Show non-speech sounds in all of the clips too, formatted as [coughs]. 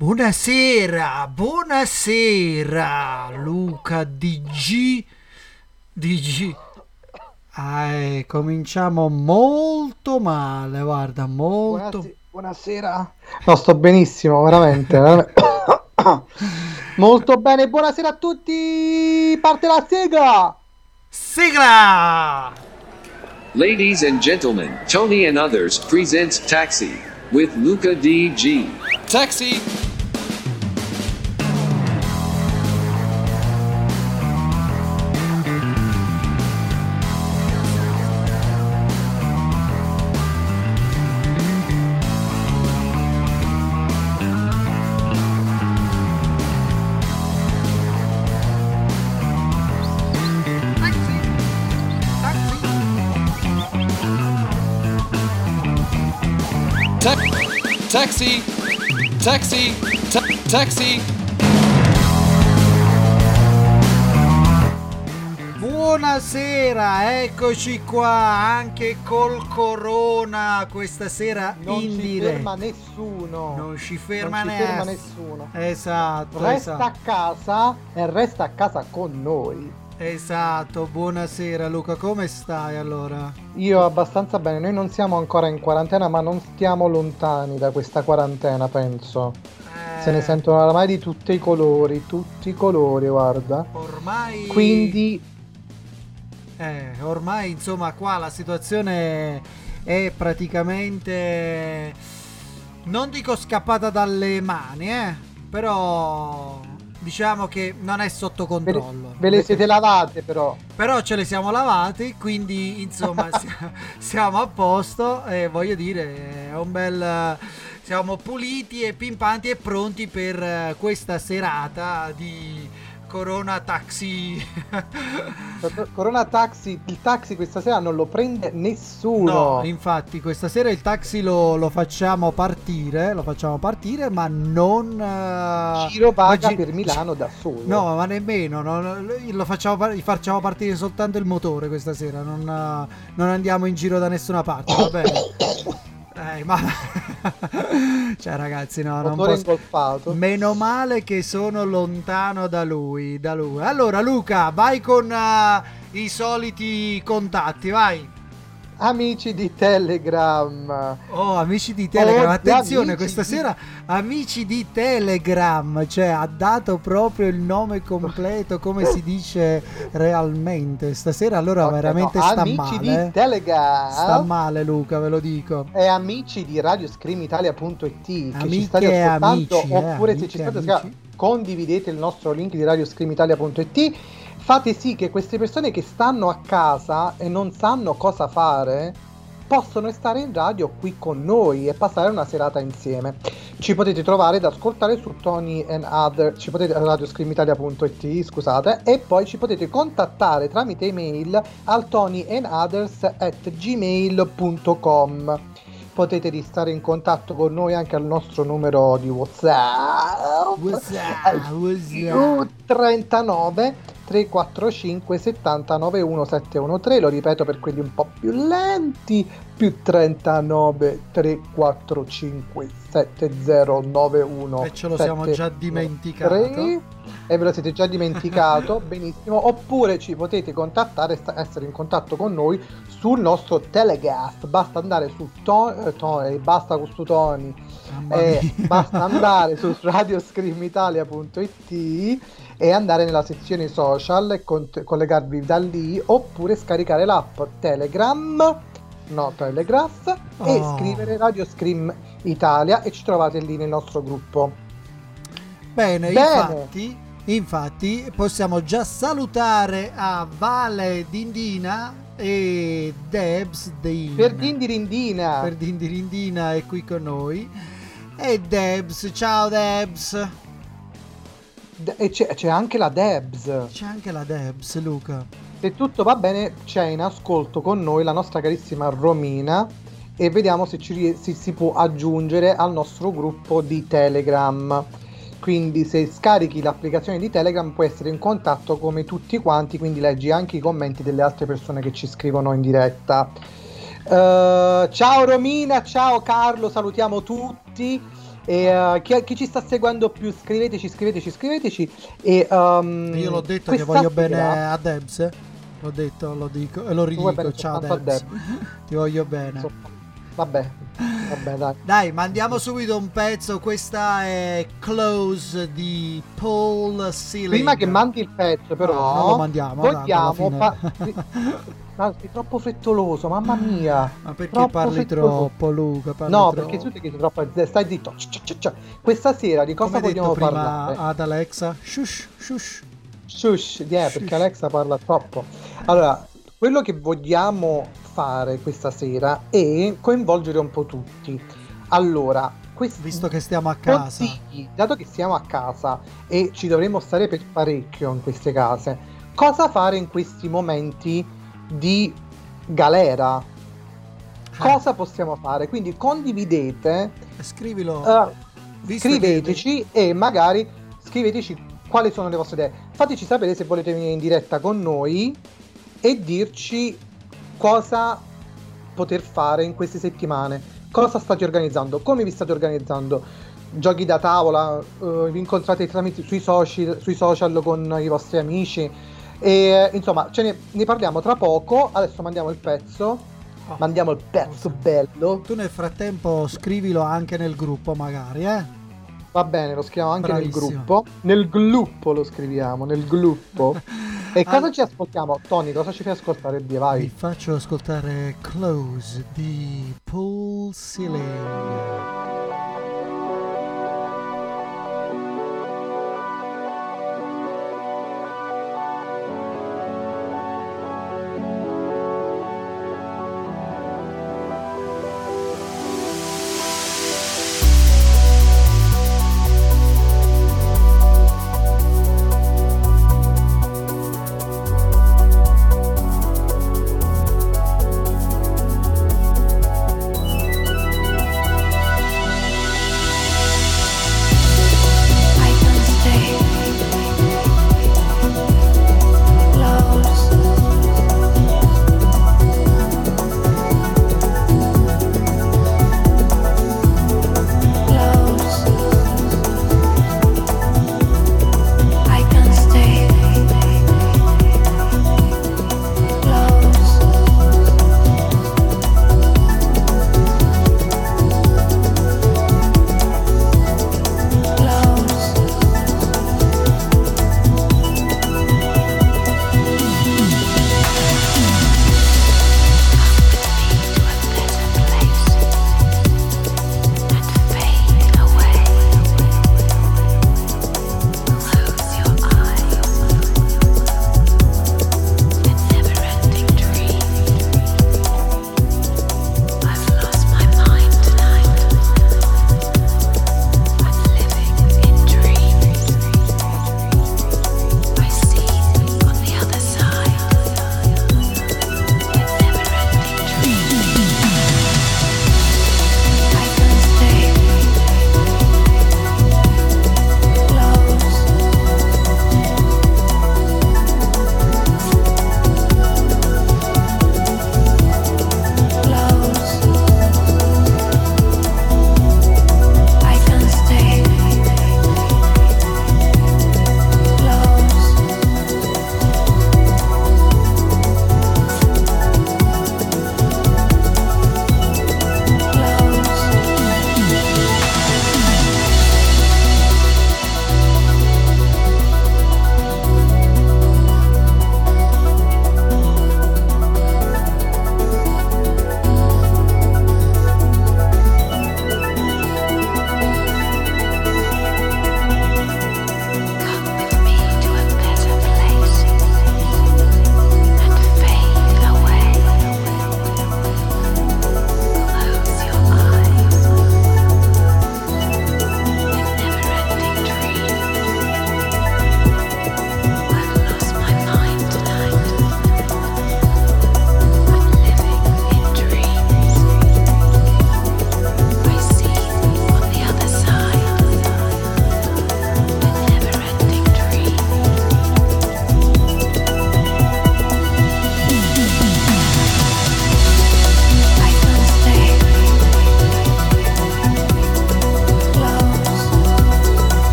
Buonasera, buonasera Luca DG DG ah, cominciamo molto male, guarda, molto Buonasera. Buonasera. No, sto benissimo, veramente. veramente. [coughs] Molto bene, buonasera a tutti. Parte la sigla. Sigla! Ladies and gentlemen, Tony and Others presents Taxi with Luca DG. Taxi! Taxi! Ta- taxi! Buonasera, eccoci qua anche col corona questa sera Non in ci diretta. ferma nessuno. Non ci ferma, Non ci ferma ness- nessuno. Esatto, Resta esatto. a casa e resta a casa con noi. Esatto, buonasera Luca, come stai allora? Io abbastanza bene, noi non siamo ancora in quarantena, ma non stiamo lontani da questa quarantena, penso. Se ne Eh, sentono oramai di tutti i colori, tutti i colori, guarda. Ormai... Quindi Eh, ormai insomma qua la situazione è praticamente... Non dico scappata dalle mani, eh, però diciamo che non è sotto controllo. ve le siete lavate però. Però ce le siamo lavati, quindi insomma [laughs] si- siamo a posto e voglio dire, è un bel... Siamo puliti e pimpanti e pronti per eh, questa serata di Corona Taxi. Corona Taxi, il taxi questa sera non lo prende nessuno. No, infatti questa sera il taxi lo, lo facciamo partire, lo facciamo partire, ma non... eh, Giro vaga ma gi- per Milano da solo. No, ma nemmeno, no, lo facciamo, facciamo partire soltanto il motore questa sera, non, eh, non andiamo in giro da nessuna parte, va bene? [coughs] Eh, ma... [laughs] cioè ragazzi, no, non posso... ingolfato. Meno male che sono lontano da lui, da lui. Allora Luca, vai con eh, i soliti contatti, vai. Amici di Telegram. Oh, amici di Telegram, Oh, attenzione, amici questa di- sera amici di Telegram, cioè ha dato proprio il nome completo, come si dice realmente. Stasera allora Ok, veramente no, sta amici male. di eh. Telegram. Sta male Luca, ve lo dico. e amici di radioscreamitalia.it che ci state ascoltando amici, eh, oppure se amiche ci e state amici. ascoltando condividete il nostro link di radioscreamitalia.it fate sì che queste persone che stanno a casa e non sanno cosa fare possono stare in radio qui con noi e passare una serata insieme ci potete trovare ed ascoltare su Tony and Other ci potete radioscreamitalia.it scusate e poi ci potete contattare tramite email al tonyandothers at gmail.com potete restare in contatto con noi anche al nostro numero di whatsapp What's up? al What's più up? 39 345 79 1713 lo ripeto per quelli un po' più lenti più 39 345 7091 E ce lo siamo già dimenticato. e ve lo siete già dimenticato? [laughs] Benissimo. Oppure ci potete contattare essere in contatto con noi sul nostro Telegraph basta andare su to- eh, to- eh, basta con toni Mamma eh, basta andare su [laughs] radioscreamitalia.it e andare nella sezione social e cont- collegarvi da lì oppure scaricare l'app Telegram no Telegraph e Oh. scrivere Radio Scream Italia e ci trovate lì nel nostro gruppo Bene, Bene. infatti, infatti possiamo già salutare a Vale Dindina e Debs Din. per Dindirindina Per Dindirindina è qui con noi. E Debs, ciao Debs. E c'è, c'è anche la Debs C'è anche la Debs, Luca. se tutto va bene c'è in ascolto con noi la nostra carissima Romina e vediamo se ci se si può aggiungere al nostro gruppo di Telegram. Quindi se scarichi l'applicazione di Telegram puoi essere in contatto come tutti quanti, quindi leggi anche i commenti delle altre persone che ci scrivono in diretta. Eh, ciao Romina, ciao Carlo, salutiamo tutti. E, eh, chi, chi ci sta seguendo più, scriveteci, scriveteci, scriveteci. E, um, Io l'ho detto che voglio bene sera- a Debs. eh. L'ho detto, lo dico e lo bene ridico. Ciao Debs. [laughs] Ti voglio bene. Insomma, Vabbè, vabbè, dai. Dai, mandiamo subito un pezzo. Questa è Close di Paul Sealing. Prima che mandi il pezzo, però, No, non lo mandiamo, tanto vogliamo. alla fa-. [laughs] Ma sei troppo frettoloso, mamma mia. Ma perché Troppo parli frettoloso. troppo, Luca? Parli No, troppo. perché tu ti chiedi troppo. Stai zitto. Questa sera di cosa Come hai detto vogliamo prima parlare? ad Alexa, shush, shush. Shush, yeah, Shush. perché Alexa parla troppo. Allora, quello che vogliamo fare questa sera è coinvolgere un po' tutti. Allora, questi Visto che stiamo a casa. consigli, dato che siamo a casa e ci dovremmo stare per parecchio in queste case, cosa fare in questi momenti di galera? Cosa possiamo fare? Quindi condividete, Eh, Scrivilo. eh, Visto scriveteci e magari scriveteci quali sono le vostre idee. Fateci sapere se volete venire in diretta con noi e dirci cosa poter fare in queste settimane. Cosa state organizzando? Come vi state organizzando? Giochi da tavola? eh, vi incontrate tramite sui social, sui social con i vostri amici? E insomma, ce ne, ne parliamo tra poco. Adesso mandiamo il pezzo. Oh. Mandiamo il pezzo bello. Tu nel frattempo scrivilo anche nel gruppo, magari, eh? Va bene, lo scriviamo anche Bravissimo. nel gruppo. Nel gruppo lo scriviamo, nel gruppo. [laughs] e cosa Allora- ci ascoltiamo? Tony, cosa ci fai ascoltare? Via, Vi vai. faccio ascoltare Close di Paul Sealing.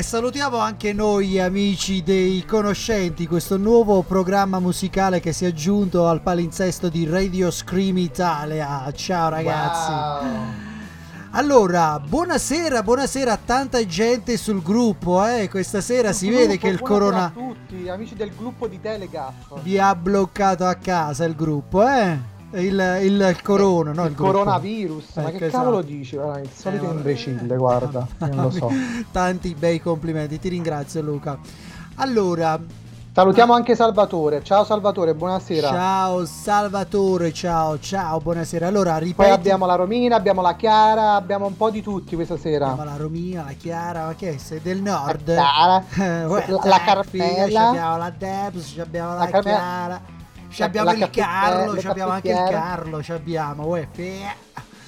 E salutiamo anche noi amici dei conoscenti, questo nuovo programma musicale che si è aggiunto al palinsesto di Radio Scream Italia. Ciao ragazzi. Wow. Allora, buonasera, buonasera a tanta gente sul gruppo, eh. Questa sera si vede che il corona a tutti, amici del gruppo di Telegaff. vi ha bloccato a casa il gruppo, eh. Il, il, corona, no? il Il coronavirus, ma Ecco, che esatto. cavolo dici? Guarda, il solito Eh, imbecille, guarda, io non lo so. [laughs] Tanti bei complimenti, ti ringrazio Luca. Allora, Salutiamo anche Salvatore. Ciao Salvatore, buonasera. ciao Salvatore, ciao, ciao, buonasera. Allora, ripeti. Poi abbiamo la Romina, abbiamo la Chiara, abbiamo un po' di tutti questa sera. Abbiamo la Romina, la Chiara, ma che è? sei del nord? Chiara, Eh, uè, la, la Carmela, abbiamo la Debs, abbiamo la, La Carmela- Chiara, la- abbiamo il Carlo, ci abbiamo anche il. Carlo, ci abbiamo, uè.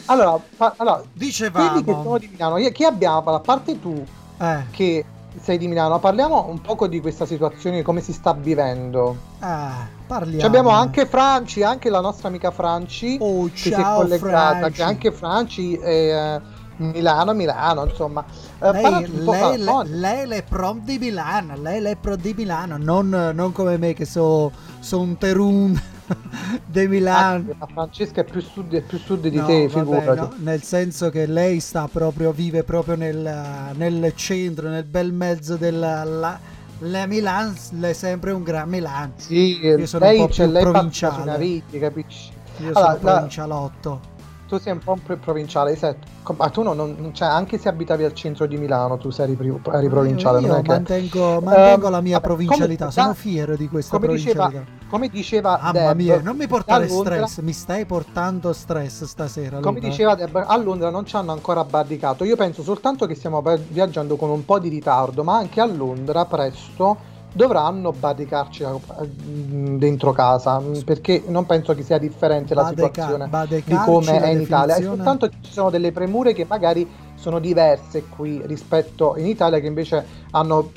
Allora, fa- allora, quelli che Dicevamo, sono di Milano, chi abbiamo? A parte tu eh, che sei di Milano, parliamo un poco di questa situazione, come si sta vivendo. ah, parliamo. Ci abbiamo anche Franci, anche la nostra amica Franci, Oh, che si è collegata, Franci. che anche Franci eh, Milano, Milano, insomma. Eh, Lei, un po', lei, no, lei, lei è prom di Milano, lei, lei è pro di Milano, non, non come me che so, so un terun [laughs] di Milano. la Francesca è più sud, è più sud di No, te, figurati. no, nel senso che lei sta proprio, vive proprio nel, nel centro, nel bel mezzo della la, la Milan, lei è sempre un gran Milan. Sì, Io sono un lei, po' cioè, più lei fa provinciale. capisci? Io Allora, sono la- provincialotto. Tu sei un po' un pro- provinciale, com- ma tu non, non- cioè, anche se abitavi al centro di Milano, tu sei eri, eri provinciale, Io, non io è che... mantengo, mantengo Ehm, la mia vabbè, provincialità, comunque, sono da- fiero di questa come diceva, provincialità. come diceva Mamma Deb, mia, non mi portare Londra- stress, mi stai portando stress stasera. Come Luca. diceva Deb, a Londra non ci hanno ancora barricato. Io penso soltanto che stiamo viaggiando con un po' di ritardo, ma anche a Londra presto dovranno barricarci eh, dentro casa perché non penso che sia differente la Badeca- situazione di come è in Italia. È soltanto che ci sono delle premure che magari sono diverse qui rispetto in Italia, che invece hanno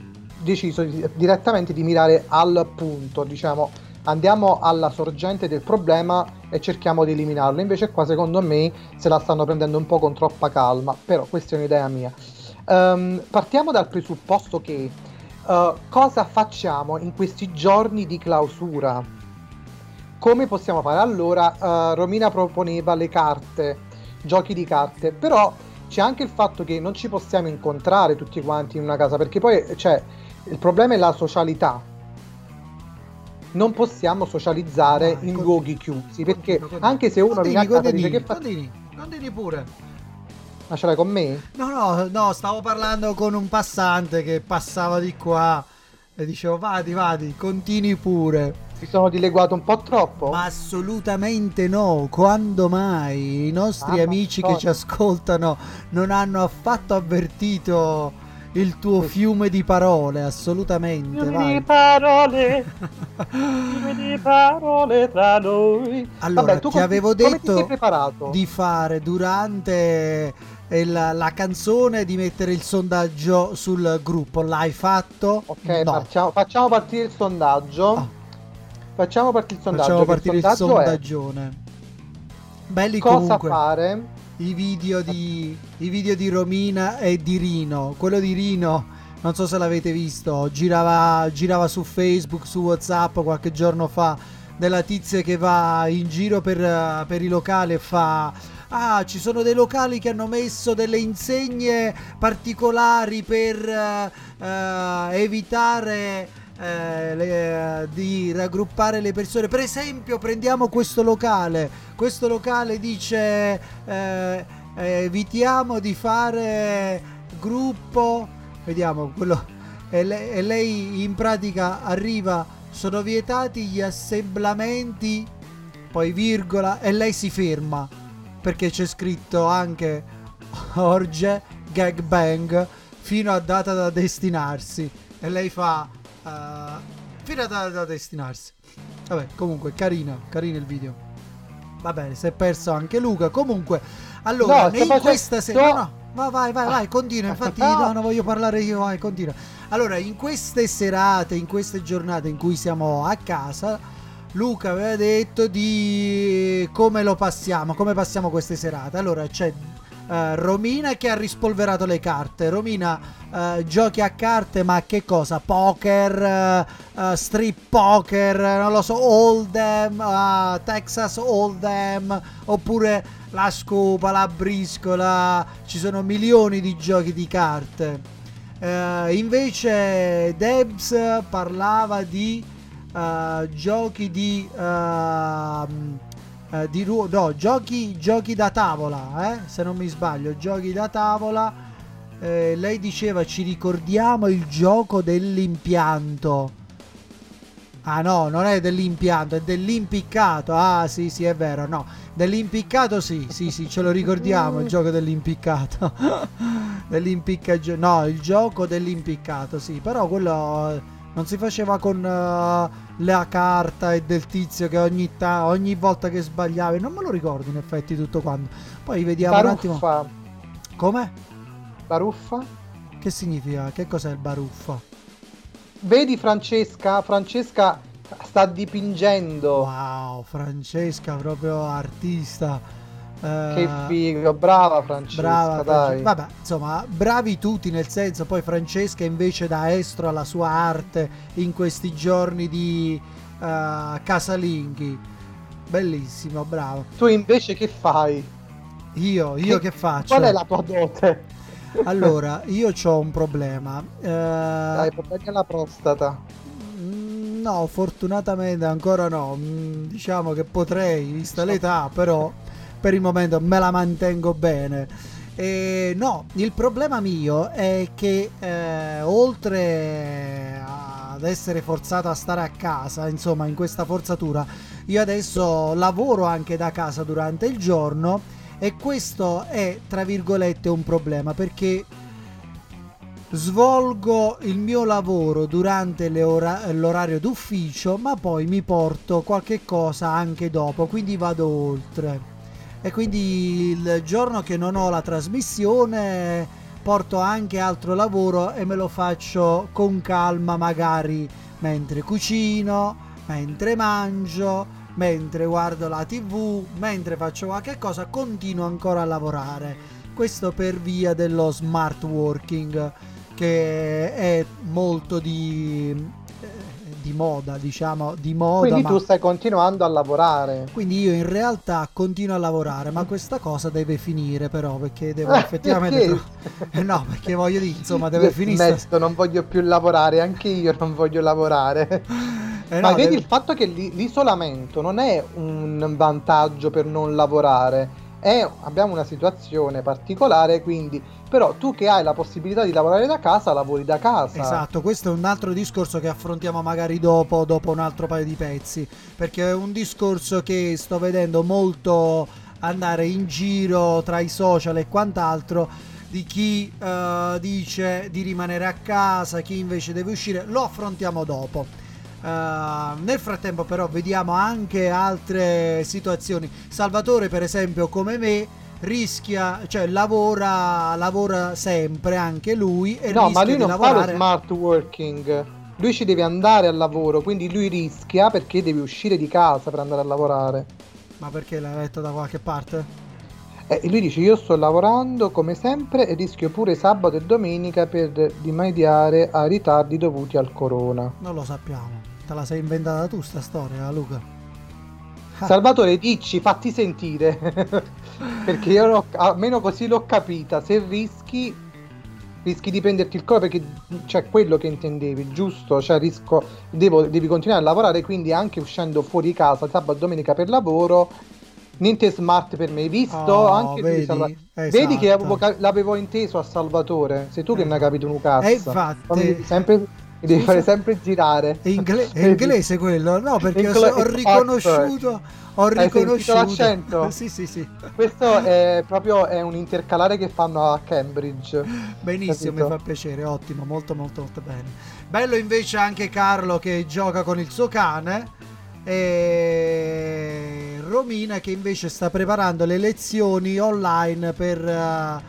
deciso di- direttamente di mirare al punto, diciamo. Andiamo alla sorgente del problema e cerchiamo di eliminarlo. Invece, qua, secondo me, se la stanno prendendo un po' con troppa calma. Però, questa è un'idea mia. Ehm, partiamo dal presupposto che eh, cosa facciamo in questi giorni di clausura? Come possiamo fare? Allora, eh, Romina proponeva le carte, giochi di carte, però c'è anche il fatto che non ci possiamo incontrare tutti quanti in una casa, perché poi cioè, il problema è la socialità. Non possiamo socializzare Vai, in continua. luoghi chiusi, perché anche se uno Continui, casa e dice continui, che fa... continui, continui pure. Ma ce l'hai con me? No, no, no, stavo parlando con un passante che passava di qua e dicevo vadi, vadi, continui pure. Mi sono dileguato un po' troppo? Ma assolutamente no, quando mai? I nostri Mamma amici che ci ascoltano non hanno affatto avvertito il tuo fiume di parole, assolutamente. vai. parole, di [laughs] parole tra noi. Allora, Vabbè, tu ti avevo ti detto preparato? di fare durante il- la canzone di mettere il sondaggio sul gruppo. L'hai fatto? Ok, no. facciamo, facciamo partire il sondaggio. Ah. Facciamo partire il sondaggio. Facciamo partire il sondaggio è sondaggione. Belli cosa comunque fare? i video, di, i video di Romina e di Rino. Quello di Rino, non so se l'avete visto, girava, girava su Facebook, su WhatsApp qualche giorno fa della tizia che va in giro per, eh, per i locali e fa ah ci sono dei locali che hanno messo delle insegne particolari per eh, eh, evitare eh, le- di raggruppare le persone. Per esempio prendiamo questo locale. Questo locale dice eh, eh, evitiamo di fare gruppo. Vediamo quello e lei, e lei in pratica arriva sono vietati gli assemblamenti poi virgola e lei si ferma perché c'è scritto anche Orge Gag Bang fino a data da destinarsi e lei fa eh, fino a data da destinarsi vabbè comunque carino carino il video Va bene, si è perso anche Luca. Comunque, allora, No, in facendo- questa sera... no. No, no, va- vai, vai, vai, continua. Infatti, No. no, non voglio parlare io, vai, continua. Allora, in queste serate, in queste giornate in cui siamo a casa, Luca aveva detto di come lo passiamo, come passiamo queste serate. Allora, c'è eh, Romina che ha rispolverato le carte. Romina, eh, giochi a carte, ma che cosa? Poker, eh, eh, strip poker, non lo so, eh, Texas Hold'em, oppure la scopa, la briscola. Ci sono milioni di giochi di carte. Invece Debs parlava di eh, giochi di, eh, di ruo- no, giochi, giochi da tavola, eh, se non mi sbaglio, giochi da tavola. Eh, lei diceva ci ricordiamo il gioco dell'impianto. Ah no, non è dell'impianto, è dell'impiccato. Ah sì, sì, è vero, no. Dell'impiccato sì, sì, sì, ce lo ricordiamo, il gioco dell'impiccato. [laughs] Dell'impiccaggio. No, il gioco dell'impiccato, sì, però quello eh, non si faceva con eh, la carta e del tizio che ogni, ta- ogni volta che sbagliavi, non me lo ricordo in effetti tutto quanto. Poi vediamo un attimo. Baruffa. Come? Baruffa? Che significa? Che cos'è il baruffa? Vedi Francesca? Francesca sta dipingendo. Wow, Francesca, proprio artista. Eh, Che figo, brava Francesca, Brava, dai. Vabbè, insomma, bravi tutti nel senso, poi Francesca invece dà estro alla sua arte in questi giorni di eh, casalinghi. Bellissimo, bravo. Tu invece che fai? Io, io che, faccio? Qual è la tua dote? [laughs] Allora, io ho un problema. Eh, Dai, problemi alla prostata. Mm, No, fortunatamente ancora no. Mm, Diciamo che potrei, vista l'età, però per il momento me la mantengo bene. E no, il problema mio è che eh, oltre ad essere forzato a stare a casa, insomma, in questa forzatura, io adesso lavoro anche da casa durante il giorno e questo è, tra virgolette, un problema perché svolgo il mio lavoro durante ora- l'orario d'ufficio, ma poi mi porto qualche cosa anche dopo, quindi vado oltre. E quindi il giorno che non ho la trasmissione porto anche altro lavoro e me lo faccio con calma, magari mentre cucino, mentre mangio, mentre guardo la tv, mentre faccio qualche cosa, continuo ancora a lavorare. Questo per via dello smart working che è molto di, di moda, diciamo, di moda. Quindi ma- tu stai continuando a lavorare. quindi io in realtà continuo a lavorare, ma questa cosa deve finire però perché devo Eh, [laughs] effettivamente... perché? [laughs] no, perché voglio dire, insomma, deve Io finire... smetto, non voglio più lavorare, anche io non voglio lavorare. [laughs] Eh Ma no, vedi deve- il fatto che l'i- l'isolamento non è un vantaggio per non lavorare, è- abbiamo una situazione particolare, quindi però tu che hai la possibilità di lavorare da casa, lavori da casa. Esatto, questo è un altro discorso che affrontiamo magari dopo, dopo un altro paio di pezzi, perché è un discorso che sto vedendo molto andare in giro tra i social e quant'altro di chi eh, dice di rimanere a casa, chi invece deve uscire, lo affrontiamo dopo. Eh, nel frattempo però vediamo anche altre situazioni. Salvatore per esempio come me rischia, cioè lavora, lavora sempre anche lui e No, ma lui non fa lo smart working. Lui ci deve andare al lavoro, quindi lui rischia perché deve uscire di casa per andare a lavorare. Ma perché l'hai letto da qualche parte? Eh, lui dice: Io sto lavorando come sempre e rischio pure sabato e domenica per rimediare ai ritardi dovuti al corona. Non lo sappiamo. Te la sei inventata tu sta storia, Luca? Ah. [laughs] Salvatore, dici, fatti sentire. [laughs] perché io l'ho- almeno così l'ho capita. Se rischi, rischi di prenderti il collo perché c'è quello che intendevi, giusto? Cioè, risco, devo- devi continuare a lavorare, quindi anche uscendo fuori casa sabato e domenica per lavoro. Niente smart per me, hai visto? Oh, anche vedi? Salva- Esatto. Vedi che avevo l'avevo inteso a Salvatore. Sei tu che ne hai capito un cazzo. E infatti- mi devi sempre, mi devi Scusa? fare sempre girare. È, ingle- è inglese quello? No, perché ho, Ingle- ho riconosciuto. Ho riconosciuto. l'accento? [laughs] sì, sì, sì. Questo è proprio è un intercalare che fanno a Cambridge. Benissimo, Capito? mi fa piacere, ottimo, molto molto molto bene. Bello invece anche Carlo che gioca con il suo cane. E Romina che invece sta preparando le lezioni online per, eh,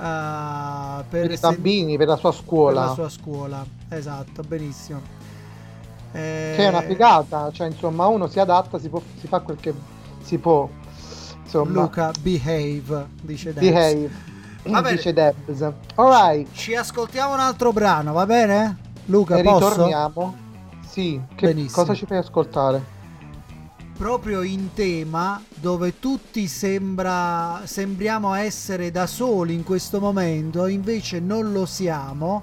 eh, Per i sen- bambini, per la sua per scuola. la sua scuola. Esatto, benissimo. Eh, Che è una figata, cioè insomma uno si adatta, si, può- si fa quel che si può. Insomma, Luca, behave, dice Debs. behave, [clears throat] Va bene. dice Debs. Alright, Ci ascoltiamo un altro brano, va bene? Luca, e posso? ritorniamo. Sì, che Benissimo. cosa ci fai ascoltare? Proprio in tema dove tutti sembra, sembriamo essere da soli in questo momento, invece non lo siamo,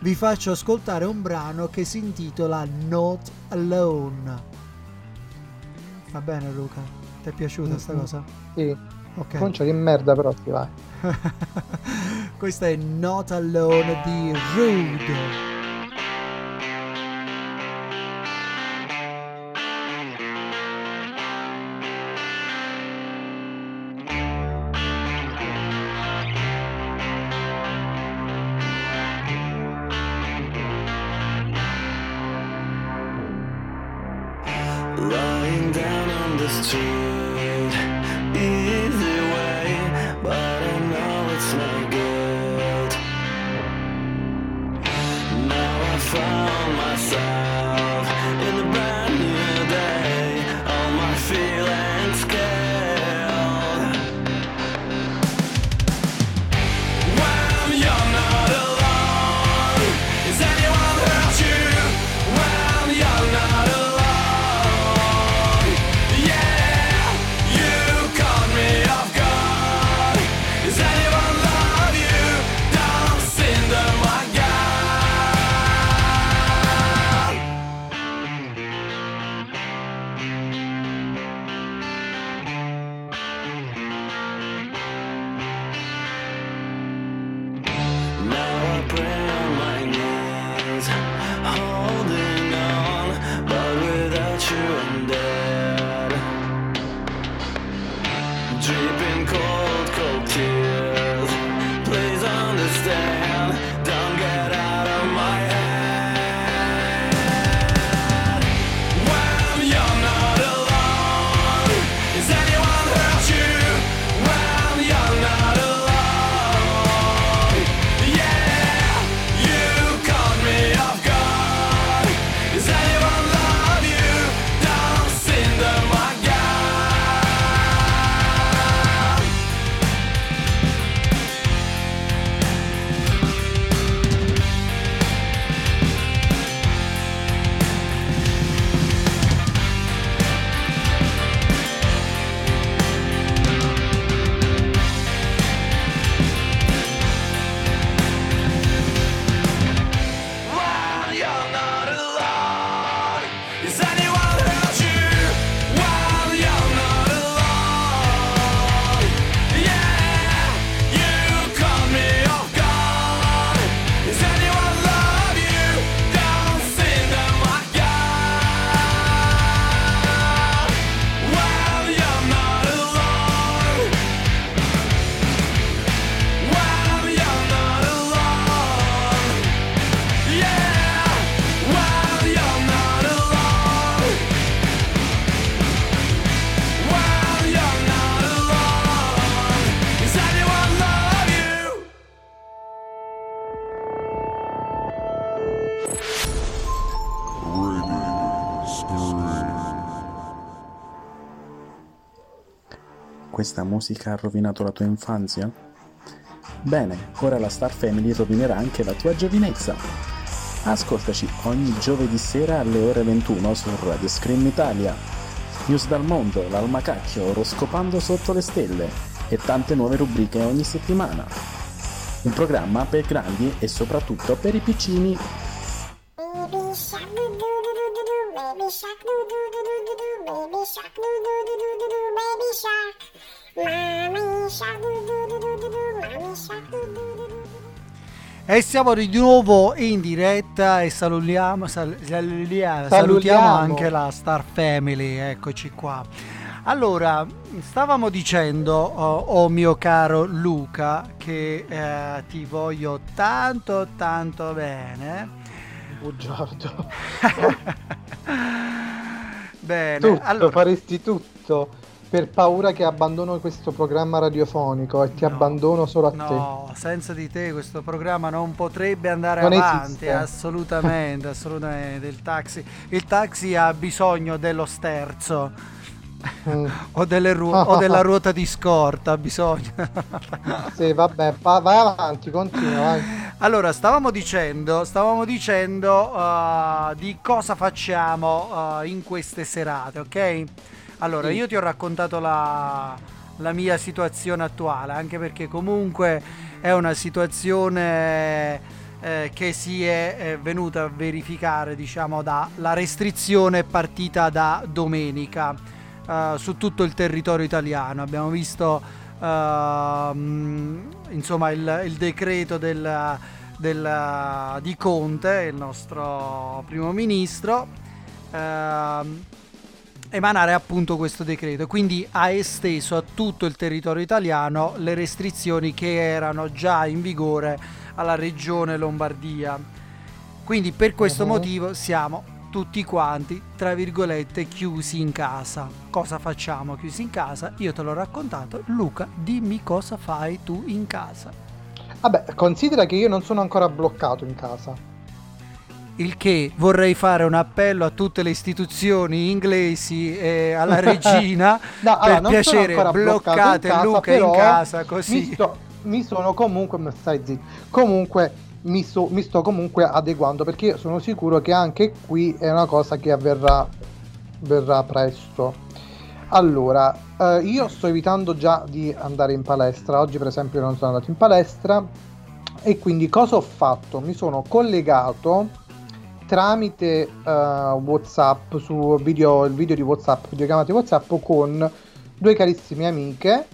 vi faccio ascoltare un brano che si intitola Not Alone. Va bene Luca? Ti è piaciuta sta Mhm. cosa? Sì, Ok. concia di merda però si va. [laughs] Questa è Not Alone di Rude. to Questa musica ha rovinato la tua infanzia? Bene, ora la Star Family rovinerà anche la tua giovinezza. Ascoltaci ogni giovedì sera alle ore 21 su Radio Scream Italia. News dal mondo, l'almacacchio, oroscopando sotto le stelle e tante nuove rubriche ogni settimana. Un programma per grandi e soprattutto per i piccini. Baby shark E siamo di nuovo in diretta e salutiamo, sal- salutiamo, salutiamo Salutiamo. anche la Star Family, eccoci qua. Allora, stavamo dicendo, oh, oh mio caro Luca, che eh, ti voglio tanto tanto bene. Bugiardo. [laughs] bene, Tutto, allora, faresti tutto. Per paura che abbandono questo programma radiofonico e ti abbandono solo a te. No, senza di te questo programma non potrebbe andare Non avanti, esiste. assolutamente, [laughs] assolutamente. Il taxi, il taxi ha bisogno dello sterzo Mm. [laughs] o, delle ru- o della [laughs] ruota di scorta, ha bisogno. Sì, vabbè, va- vai avanti, continua, vai. Allora, stavamo dicendo, stavamo dicendo uh, di cosa facciamo uh, in queste serate, ok? Allora, io ti ho raccontato la, la mia situazione attuale, anche perché comunque è una situazione eh, che si è eh, venuta a verificare, diciamo, dalla restrizione partita da domenica eh, su tutto il territorio italiano. Abbiamo visto ehm, insomma il, il decreto del, del- di Conte, il nostro primo ministro, ehm, emanare appunto questo decreto. Quindi ha esteso a tutto il territorio italiano le restrizioni che erano già in vigore alla regione Lombardia. Quindi per questo Mhm. motivo siamo tutti quanti, tra virgolette, chiusi in casa. Cosa facciamo chiusi in casa? Io te l'ho raccontato. Luca, dimmi cosa fai tu in casa. Vabbè, considera che io non sono ancora bloccato in casa. Il che vorrei fare un appello a tutte le istituzioni inglesi e alla regina [laughs] No, per allora, piacere bloccate casa, Luca in casa così. Mi, sto- mi sono comunque, stai zitto, comunque mi, so- mi sto comunque adeguando perché sono sicuro che anche qui è una cosa che avverrà verrà presto. Allora, eh, io sto evitando già di andare in palestra. Oggi, per esempio, non sono andato in palestra. E quindi cosa ho fatto? Mi sono collegato tramite eh, WhatsApp su video, il video di WhatsApp, videochiamate WhatsApp con due carissime amiche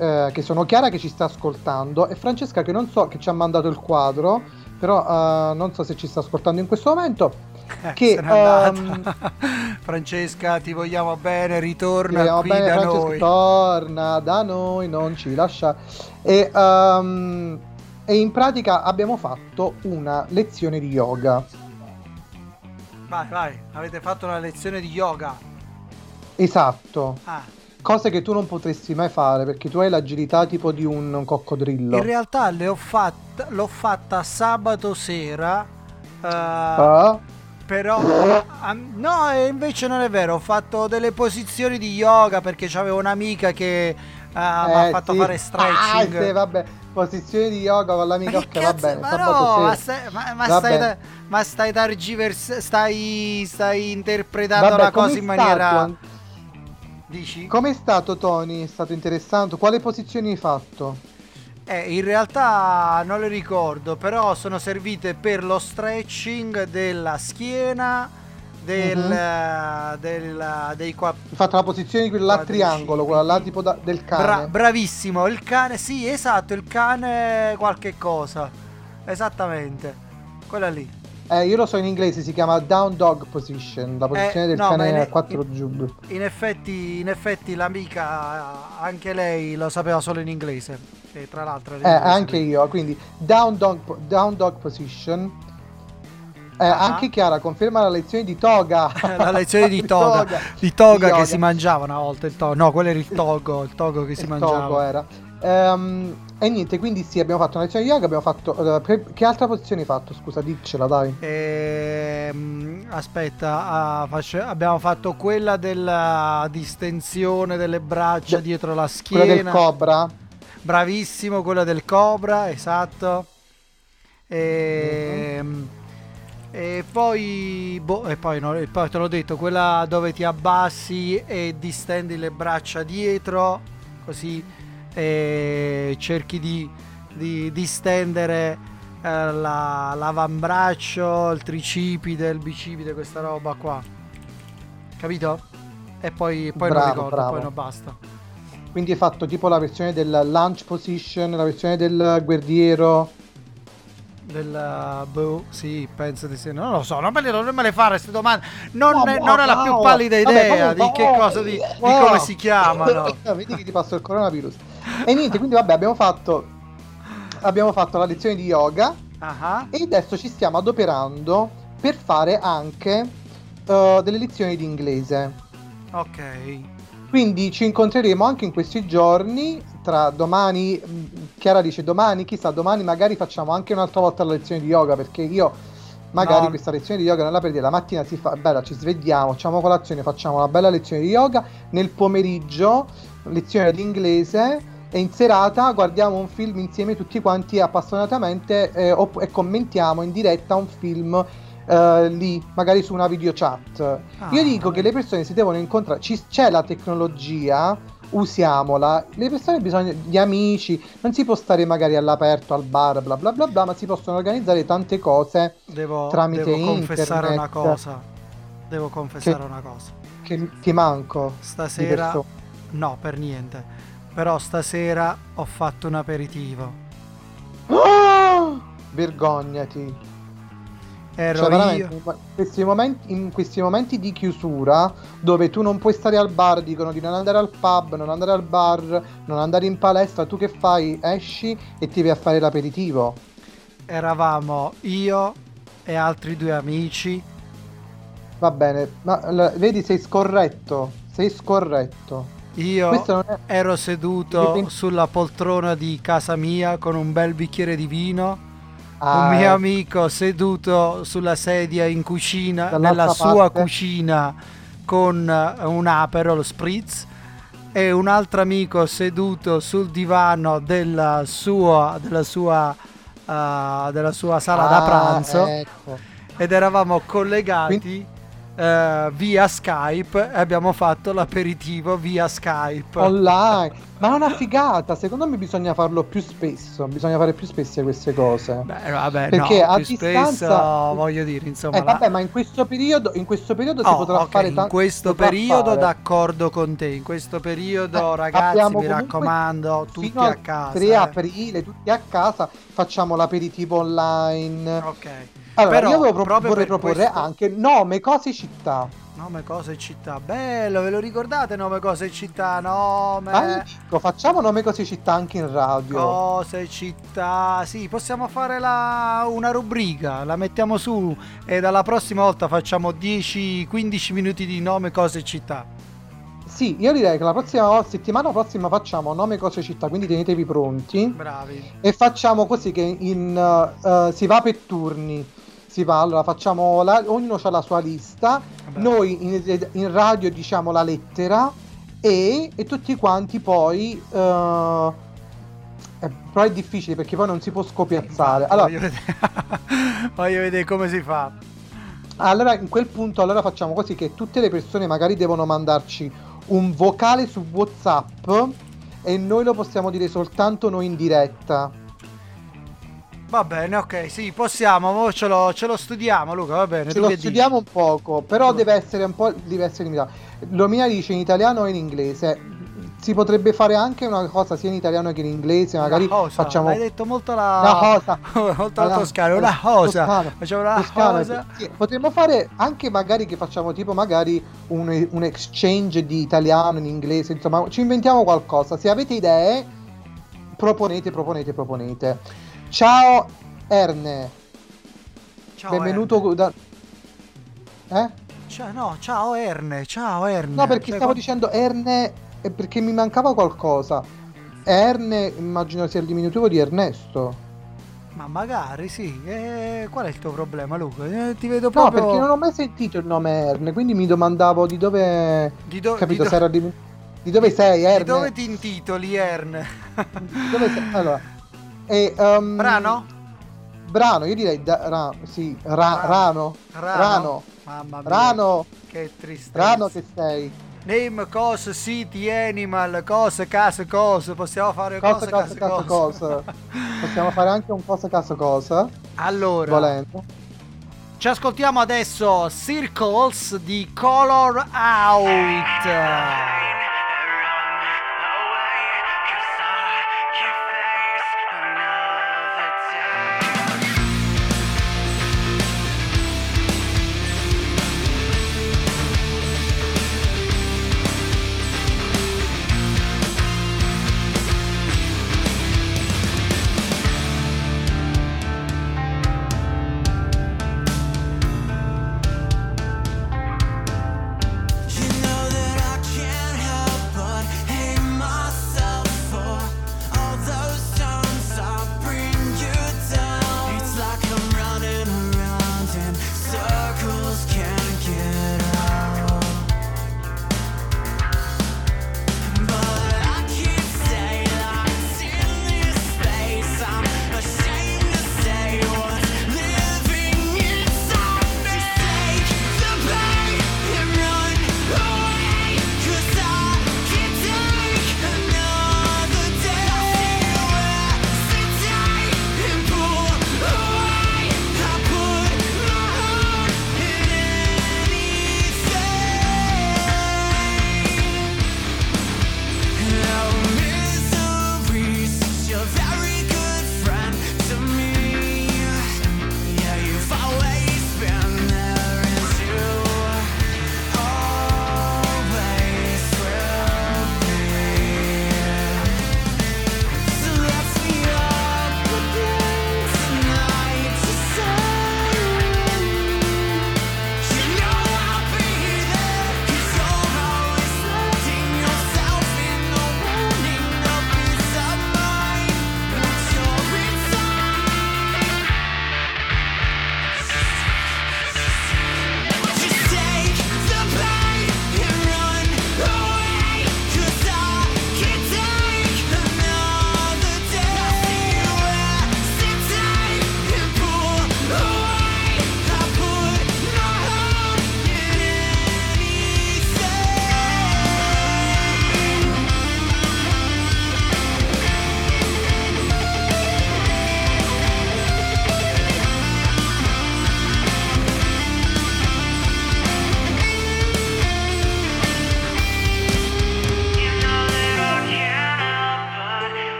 eh, che sono Chiara che ci sta ascoltando e Francesca che non so che ci ha mandato il quadro, però eh, non so se ci sta ascoltando in questo momento. Che n'è andata. ehm, [laughs] Francesca, ti vogliamo bene, ritorna Speriamo qui bene, da Francesco, noi. torna da noi, non ci lascia. E, ehm, e in pratica abbiamo fatto una lezione di yoga. Vai, vai, avete fatto una lezione di yoga. Esatto. Ah, Cose che tu non potresti mai fare perché tu hai l'agilità tipo di un coccodrillo. in realtà le ho fatta, l'ho fatta sabato sera. eh, Ah, Però ah, no, invece non è vero, ho fatto delle posizioni di yoga perché c'avevo un'amica che ah, mi ha eh, fatto sì. fare Ah, stretching. sì, vabbè, posizioni di yoga con che va bene. ma no, ma stai, ma, ma stai, da- ma stai targivers- stai, stai interpretando Vabbè, la cosa in maniera... stato? Dici? Com'è stato Tony? È stato interessante? Quale posizioni hai fatto? Eh, in realtà non le ricordo, però sono servite per lo stretching della schiena, del, Mhm. del- dei qua... Hai fatto la posizione di quella là triangolo, quella là tipo da- del cane. Bra- bravissimo, il cane, sì, esatto, il cane qualche cosa. Esattamente. Quella lì. Eh, io lo so in inglese, si chiama down dog position, la posizione Eh, del no, cane a quattro in- giù. In effetti, in effetti l'amica, anche lei lo sapeva solo in inglese. E tra l'altro... Eh, anche io, quindi down dog, down dog position. Eh, Ah. Anche Chiara conferma la lezione di toga. [laughs] La lezione di [laughs] toga, di toga Di che yoga. si mangiava una volta. Il togo. No, quello era il togo, il togo che si Il mangiava. togo era. Ehm, e niente, quindi sì, abbiamo fatto una lezione di yoga, abbiamo fatto... eh, che- che altra posizione hai fatto? Scusa, diccela, dai. Ehm, aspetta, ah, face- abbiamo fatto quella della distensione delle braccia De- dietro la schiena. Quella del cobra. Bravissimo, quella del cobra, esatto. Ehm, E poi, boh, e poi, no, e poi te l'ho detto, quella dove ti abbassi e distendi le braccia dietro, così e cerchi di, di distendere eh, la- l'avambraccio, il tricipite, il bicipite, questa roba qua. Capito? E poi, poi non Bravo, ricordo, bravo. poi non basta. Quindi hai fatto tipo la versione del lunge position, la versione del guerriero. Del boh, sì, penso di sì. Non lo so, non me le, non me le fare queste domande. Non, No, ne- no, non ho la no. più pallida Vabbè, idea comunque, di che cosa di, di come si chiamano. [laughs] Vedi che ti passo il coronavirus. E niente, quindi vabbè, abbiamo fatto abbiamo fatto la lezione di yoga Ah, e adesso ci stiamo adoperando per fare anche eh, delle lezioni di inglese. Ok. Quindi ci incontreremo anche in questi giorni. Tra domani, Chiara dice domani, chissà, domani magari facciamo anche un'altra volta la lezione di yoga perché io magari No. questa lezione di yoga non la per dire. La mattina si fa bella, ci svegliamo, facciamo colazione, facciamo una bella lezione di yoga. Nel pomeriggio, lezione di inglese. E in serata guardiamo un film insieme tutti quanti appassionatamente eh, opp- e commentiamo in diretta un film eh, lì, magari su una video chat. Io Ah, dico che le persone si devono incontrare, ci- c'è la tecnologia, usiamola. Le persone bisogna, gli amici, non si può stare magari all'aperto al bar, bla bla bla bla, ma si possono organizzare tante cose Devo, tramite devo confessare internet. una cosa. Devo confessare una cosa. che ti manco. di Stasera, no, per niente. Però stasera ho fatto un aperitivo. Ah! Vergognati. Ero Cioè, io. in questi, momenti, in questi momenti di chiusura, dove tu non puoi stare al bar, dicono di non andare al pub, non andare al bar, non andare in palestra, tu che fai? Esci e ti vai a fare l'aperitivo. Eravamo io e altri due amici. Va bene, ma l- vedi, sei scorretto. Sei scorretto. Io è- ero seduto sulla poltrona di casa mia con un bel bicchiere di vino. Ah, un mio eh. amico seduto sulla sedia in cucina, nella sua parte. cucina con eh, un Aperol Spritz e un altro amico seduto sul divano della sua, della sua, eh, della sua sala da Ah, pranzo ecco. ed eravamo collegati eh, via Skype e abbiamo fatto l'aperitivo via Skype. Online. Ma è una figata, secondo me bisogna farlo più spesso. Bisogna fare più spesse queste cose. Beh, vabbè, Perché no, a distanza- spesso, voglio dire, insomma, Eh, la- vabbè, ma in questo periodo, in questo periodo si Oh, potrà ok, fare in tanto. questo periodo d'accordo con te. In questo periodo, Eh, ragazzi, mi raccomando, tutti a casa. 3 eh. aprile, tutti a casa, facciamo l'aperitivo online. Ok. Allora, Però, io volevo pro- vorrei proporre questo- anche nome, cose, città. Nome, cose, città. Bello, ve lo ricordate? Nome, cose, città. Nome. Ma io dico, facciamo nome, cose, città anche in radio. Cose, città. Sì, possiamo fare la- una rubrica, la mettiamo su e dalla prossima volta facciamo 10-15 minuti di nome, cose, città. Sì, io direi che la prossima settimana prossima facciamo nome, cose, città, quindi tenetevi pronti. Bravi. E facciamo così che in, uh, uh, si va per turni. Si va, allora facciamo la- ognuno ha la sua lista. Noi in, in radio diciamo la lettera e, e tutti quanti poi. uh, eh, però è difficile perché poi non si può scopiazzare. Allora, Voglio vedere, [laughs] voglio vedere come si fa. allora, in quel punto, allora facciamo così che tutte le persone magari devono mandarci un vocale su WhatsApp e noi lo possiamo dire soltanto noi in diretta. Va bene, ok, sì, possiamo, mo ce lo, ce lo studiamo Luca, va bene. Ce lo studiamo un poco, però deve essere un po' deve essere limitato. Lomina dice in italiano e in inglese. Si potrebbe fare anche una cosa sia in italiano che in inglese, magari Una cosa, facciamo Hai detto molto la... una cosa. [laughs] molto la toscana, una cosa. Toscano. Facciamo una Toscano, cosa. sì. Potremmo fare anche magari che facciamo tipo magari un, un exchange di italiano in inglese, insomma, ci inventiamo qualcosa. Se avete idee, proponete, proponete, proponete. Ciao Erne. Ciao, Benvenuto da... Eh? Ciao, no, ciao Erne, ciao Erne. No, perché Cioè, stavo qua- dicendo Erne perché mi mancava qualcosa. Erne, immagino sia il diminutivo di Ernesto. Ma magari sì, eh, qual è il tuo problema Luca? Eh, ti vedo No, proprio... perché non ho mai sentito il nome Erne, quindi mi domandavo di dove. Di, do- capito? di do- di... di dove sei, Erne? di dove ti intitoli Erne? Dove sei? Allora. E, um, Brano? Brano, io direi da- ra- sì, ra- Rano. Rano? Rano. Mamma mia. Rano. Che tristezza. Rano che sei. Name, cose, city, animal, cose, case, cose. Possiamo fare cosa, case, caso, cose. cosa. Possiamo fare anche un cosa, caso, cosa. Allora, Volendo. ci ascoltiamo adesso Circles di Color Out.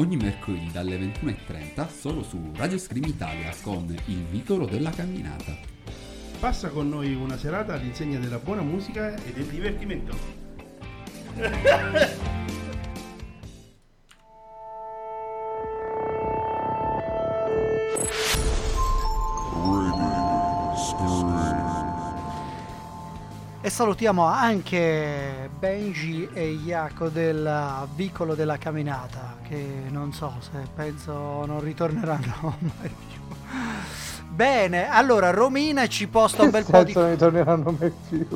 Ogni mercoledì dalle 21.30 solo su Radio Scream Italia con Il Vicolo della Camminata. Passa con noi una serata all'insegna della buona musica e del divertimento. E salutiamo anche Benji e Iaco del Vicolo della Camminata, che non so se penso non ritorneranno [laughs] mai più. Bene, allora Romina ci posta un bel po' di... Non ritorneranno mai più.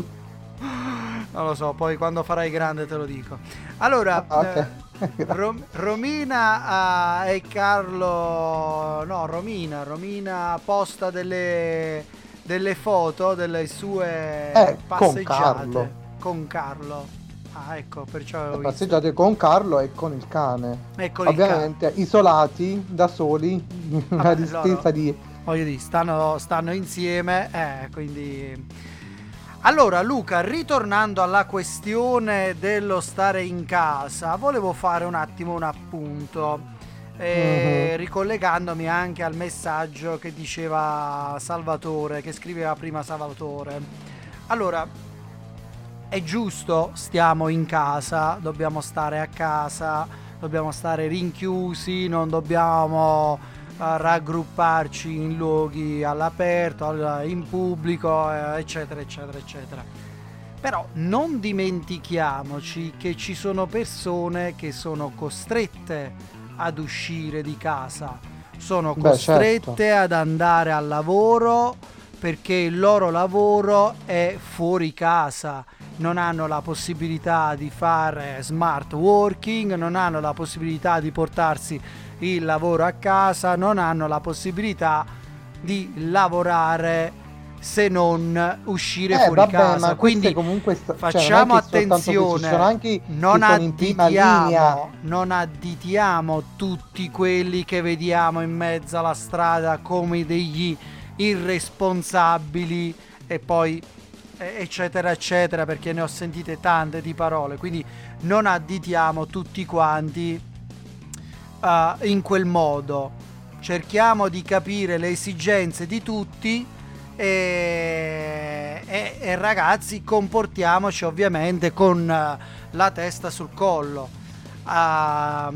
Non lo so, poi quando farai grande te lo dico. Allora, Ah, ok. eh, Rom- Romina eh, e Carlo... No, Romina, Romina posta delle, delle foto delle sue Eh, con passeggiate Carlo. con Carlo. Ah, ecco, perciò. Passeggiate con Carlo e con il cane. E con Ovviamente isolati da soli, in una distanza loro- di... Voglio dire, stanno, stanno insieme, eh, quindi... Allora Luca, ritornando alla questione dello stare in casa, volevo fare un attimo un appunto, eh, Mhm. ricollegandomi anche al messaggio che diceva Salvatore, che scriveva prima Salvatore. Allora, è giusto, stiamo in casa, dobbiamo stare a casa, dobbiamo stare rinchiusi, non dobbiamo eh, raggrupparci in luoghi all'aperto, al- in pubblico, eh, eccetera, eccetera, eccetera. Però non dimentichiamoci che ci sono persone che sono costrette ad uscire di casa, sono Beh, costrette certo. ad andare al lavoro perché il loro lavoro è fuori casa, non hanno la possibilità di fare smart working, non hanno la possibilità di portarsi il lavoro a casa, non hanno la possibilità di lavorare se non uscire Eh, fuori vabbè, casa. Quindi comunque sta- cioè, facciamo non è che soltanto questi, ci attenzione, anche non additiamo, non additiamo tutti quelli che vediamo in mezzo alla strada come degli irresponsabili e poi eccetera eccetera perché ne ho sentite tante di parole. Quindi non additiamo tutti quanti eh, in quel modo. Cerchiamo di capire le esigenze di tutti e, e- e ragazzi comportiamoci ovviamente con eh, la testa sul collo. Ah,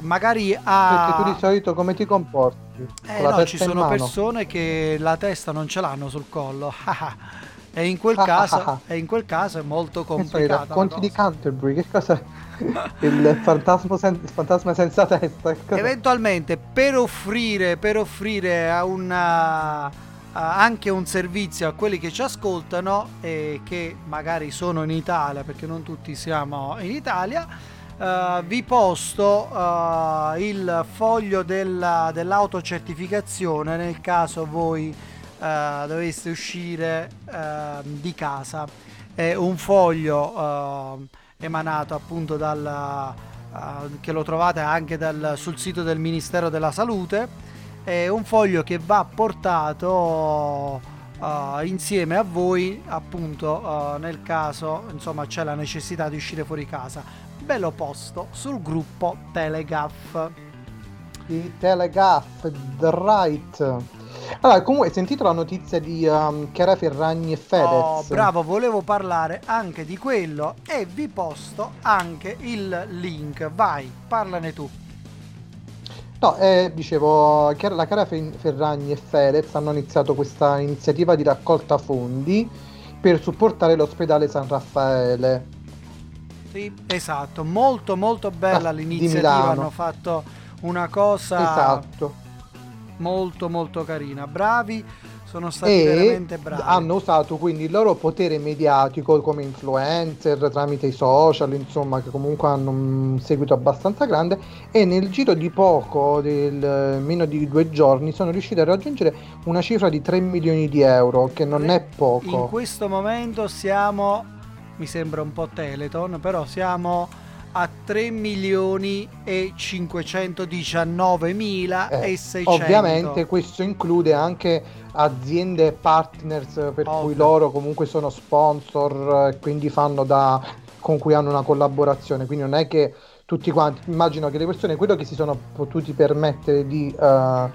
magari a Perché tu di solito come ti comporti? eh, no, ci sono persone che la testa non ce l'hanno sul collo [laughs] e in quel Ah, ah, caso ah. e in quel caso è molto sono i complicato racconti di Canterbury? Che cosa? il, fantasma sen- il fantasma senza testa? eventualmente per offrire, per offrire a una, a- anche un servizio a quelli che ci ascoltano e che magari sono in Italia, perché non tutti siamo in Italia, eh, vi posto eh, il foglio della- dell'autocertificazione nel caso voi eh, doveste uscire eh, di casa. È un foglio eh, emanato appunto dal, eh, che lo trovate anche dal- sul sito del Ministero della Salute. È un foglio che va portato eh, insieme a voi appunto nel caso insomma c'è la necessità di uscire fuori casa. Ve lo posto sul gruppo Telegaff, The Right. Allora, comunque, hai sentito la notizia di um, Chiara Ferragni e Fedez? Oh, bravo, volevo parlare anche di quello e vi posto anche il link. Vai, parlane tu. No, eh, dicevo, la Chiara Fe- Ferragni e Fedez hanno iniziato questa iniziativa di raccolta fondi per supportare l'ospedale San Raffaele. Sì, esatto, molto molto bella Ah, l'iniziativa, hanno fatto una cosa Esatto. Molto molto carina. Bravi, sono stati e veramente bravi. hanno usato quindi il loro potere mediatico come influencer tramite i social, insomma, che comunque hanno un seguito abbastanza grande e nel giro di poco, del meno di due giorni, sono riusciti a raggiungere una cifra di 3 milioni di euro, che non è In poco. questo momento siamo, mi sembra un po' Teleton, però siamo a 3 milioni e 519 mila Eh, e 600. Ovviamente questo include anche aziende partners per Ovvio. cui loro comunque sono sponsor e quindi fanno da con cui hanno una collaborazione, quindi non è che tutti quanti, immagino che le persone quello che si sono potuti permettere di, eh,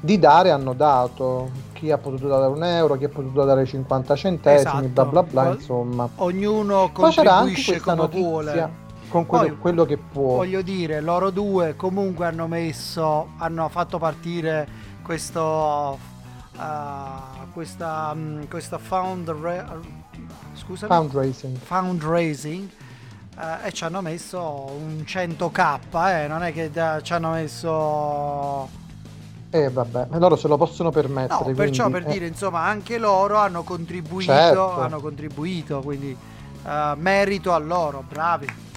di dare hanno dato, chi ha potuto dare un euro, chi ha potuto dare 50 centesimi, Esatto. bla bla bla, insomma. Ognuno Poi c'era anche contribuisce questa come notizia vuole. Con quello, Poi- quello che può. Voglio dire, loro due comunque hanno messo, hanno fatto partire questo, uh, questa, mm, questa found, scusami? Fundraising. fundraising eh, e ci hanno messo un 100k, eh, non è che da- ci hanno messo... E vabbè, loro se lo possono permettere. No, perciò quindi, per eh. dire, insomma, anche loro hanno contribuito, Certo. hanno contribuito, quindi eh, merito a loro, bravi.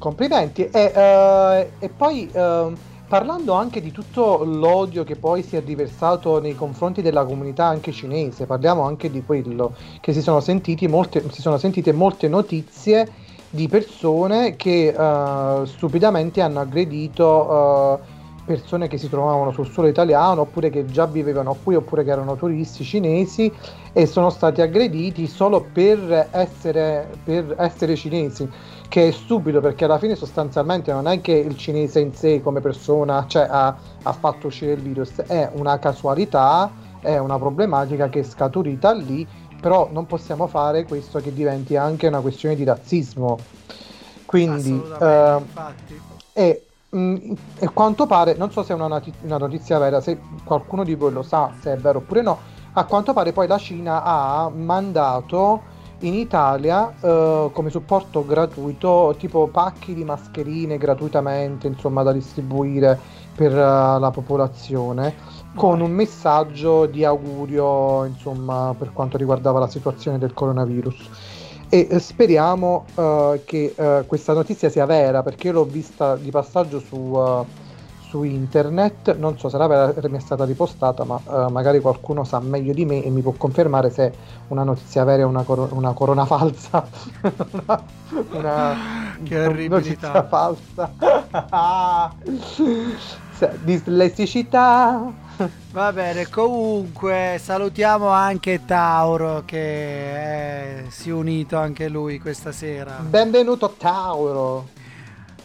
Complimenti. E, eh, e poi eh, parlando anche di tutto l'odio che poi si è riversato nei confronti della comunità anche cinese, parliamo anche di quello che si sono, molte, si sono sentite molte notizie di persone che eh, stupidamente hanno aggredito eh, persone che si trovavano sul suolo italiano oppure che già vivevano qui oppure che erano turisti cinesi e sono stati aggrediti solo per essere, per essere cinesi che è stupido perché alla fine sostanzialmente non è che il cinese in sé come persona cioè, ha, ha fatto uscire il virus, è una casualità, è una problematica che è scaturita lì, però non possiamo fare questo che diventi anche una questione di razzismo. Quindi, eh, e, mh, e a quanto pare, non so se è una, noti- una notizia vera, se qualcuno di voi lo sa se è vero oppure no, a quanto pare poi la Cina ha mandato in Italia eh, come supporto gratuito tipo pacchi di mascherine gratuitamente, insomma, da distribuire per eh, la popolazione con un messaggio di augurio, insomma, per quanto riguardava la situazione del coronavirus. E eh, speriamo eh, che eh, questa notizia sia vera perché io l'ho vista di passaggio su, eh, su internet, non so se vera, mi è stata ripostata, ma eh, magari qualcuno sa meglio di me e mi può confermare se è una notizia vera o una, coro- una corona falsa. [laughs] una, una [laughs] Che notizia orribilità. falsa. [laughs] Dislessicità. Va bene, comunque salutiamo anche Tauro che è- si è unito anche lui questa sera. Benvenuto Tauro.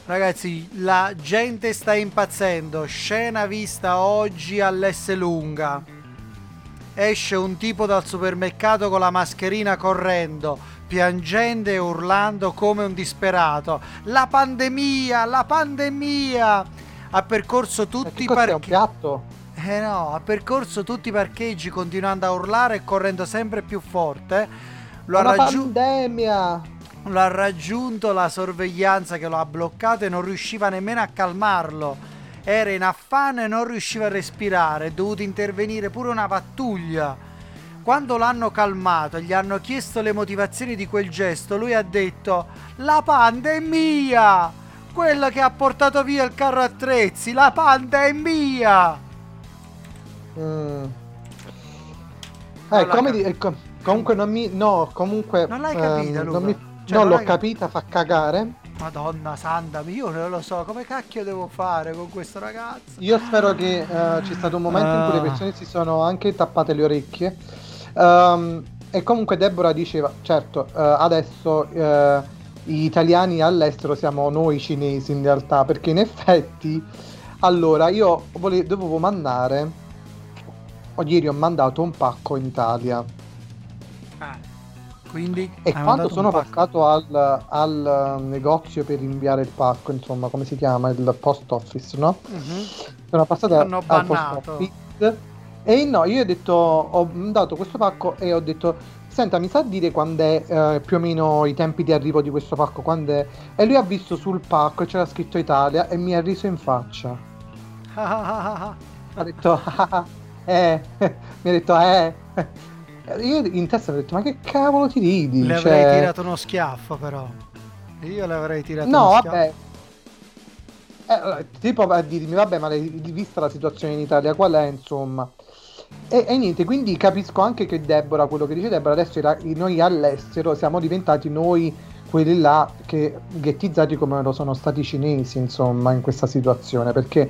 Ragazzi, la gente sta impazzendo. Scena vista oggi all'Esselunga. Esce un tipo dal supermercato con la mascherina correndo, piangendo e urlando come un disperato. La pandemia, la pandemia! Ha percorso tutti i Cos'è un parcheggi. piatto? Eh no, ha percorso tutti i parcheggi continuando a urlare e correndo sempre più forte. Lo ha, Una raggiu- pandemia. Lo ha raggiunto la sorveglianza che lo ha bloccato e non riusciva nemmeno a calmarlo. Era in affanno e non riusciva a respirare, è dovuto intervenire pure una pattuglia. Quando l'hanno calmato e gli hanno chiesto le motivazioni di quel gesto, lui ha detto: La pandemia! Quella che ha portato via il carro attrezzi, la pandemia! Mm. Non Eh, l'ha come di- eh, com- comunque non mi... No, comunque... Non l'hai capita, non Luca? mi- Cioè, non l'ho hai- capita, fa cagare. Madonna santa, io non lo so, come cacchio devo fare con questo ragazzo? Io spero che eh, c'è stato un momento in cui le Ah. persone si sono anche tappate le orecchie. Ehm, e comunque Deborah diceva, certo, eh, adesso eh, gli italiani all'estero siamo noi cinesi in realtà, perché in effetti, allora io vole- dovevo mandare, o ieri ho mandato un pacco in Italia. Quindi E quando sono passato al, al negozio per inviare il pacco, insomma, come si chiama? Il post office, no? Mhm. Sono passato al post office e no, io ho detto, ho dato questo pacco e ho detto, senta, mi sa dire quando è eh, più o meno i tempi di arrivo di questo pacco? Quando è? E lui ha visto sul pacco e c'era scritto Italia e mi ha riso in faccia. [laughs] ha detto, "Ah, [laughs] eh, [laughs] mi ha detto, eh. Io in testa mi ho detto, ma che cavolo ti ridi? Le Cioè, avrei tirato uno schiaffo, però. Io le avrei tirato No, uno schiaffo. vabbè. Eh, tipo a dirmi, vabbè, ma vista la situazione in Italia, qual è, insomma? E, e niente, quindi capisco anche che Deborah, quello che dice Deborah, adesso era- noi all'estero siamo diventati noi quelli là che ghettizzati come lo sono stati i cinesi, insomma, in questa situazione, perché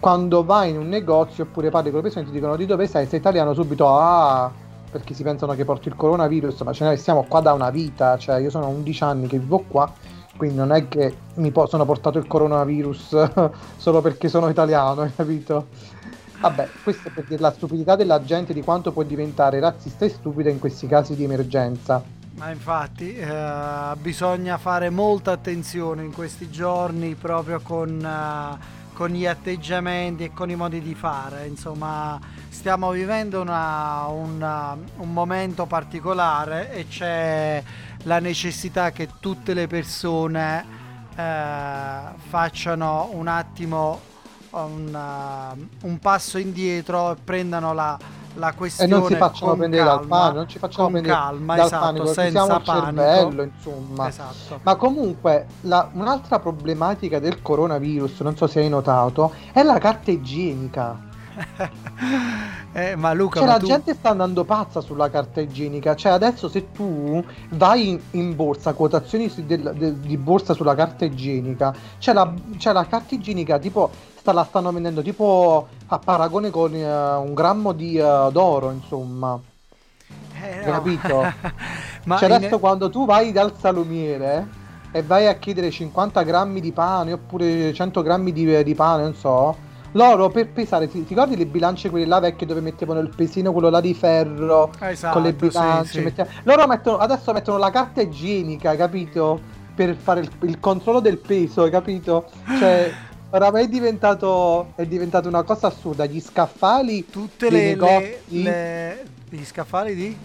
quando vai in un negozio oppure parli con le persone ti dicono di dove sei, sei italiano subito, ah, perché si pensano che porti il coronavirus, ma ce ne stiamo qua da una vita, cioè io sono 11 anni che vivo qua, quindi non è che mi po- sono portato il coronavirus [laughs] solo perché sono italiano, hai capito? Vabbè, questo è per dire la stupidità della gente di quanto può diventare razzista e stupida in questi casi di emergenza. Ma infatti eh, bisogna fare molta attenzione in questi giorni proprio con, eh, con gli atteggiamenti e con i modi di fare. Insomma, stiamo vivendo una- una- un momento particolare e c'è la necessità che tutte le persone eh, facciano un attimo un, un passo indietro e prendano la, la E questione non si facciano prendere dal calma, panico, non ci facciamo prendere calma, dal esatto, panico, senza usiamo il panico. cervello, insomma. Esatto. Ma comunque, la- un'altra problematica del coronavirus, non so se hai notato, è la carta igienica. [laughs] Eh, ma Luca, Cioè, ma la tu- gente sta andando pazza sulla carta igienica. Cioè, adesso se tu vai in, in borsa, quotazioni su- del- del- di borsa sulla carta igienica, c'è la, c'è la carta igienica tipo, la stanno vendendo tipo a paragone con eh, un grammo di eh, d'oro, insomma. Eh, no. capito? [laughs] Ma cioè, in- adesso quando tu vai dal salumiere e vai a chiedere 50 grammi di pane oppure 100 grammi di, di pane, non so, loro per pesare, ti, ricordi le bilance quelle là vecchie dove mettevano il pesino, quello là di ferro, Esatto, con le sì, bilance? sì. mette- Loro mettono, adesso mettono la carta igienica, capito? Per fare il, il controllo del peso, hai capito? Cioè... Oramai è diventato, è diventato una cosa assurda. Gli scaffali tutte le, le, negozi- le- gli scaffali di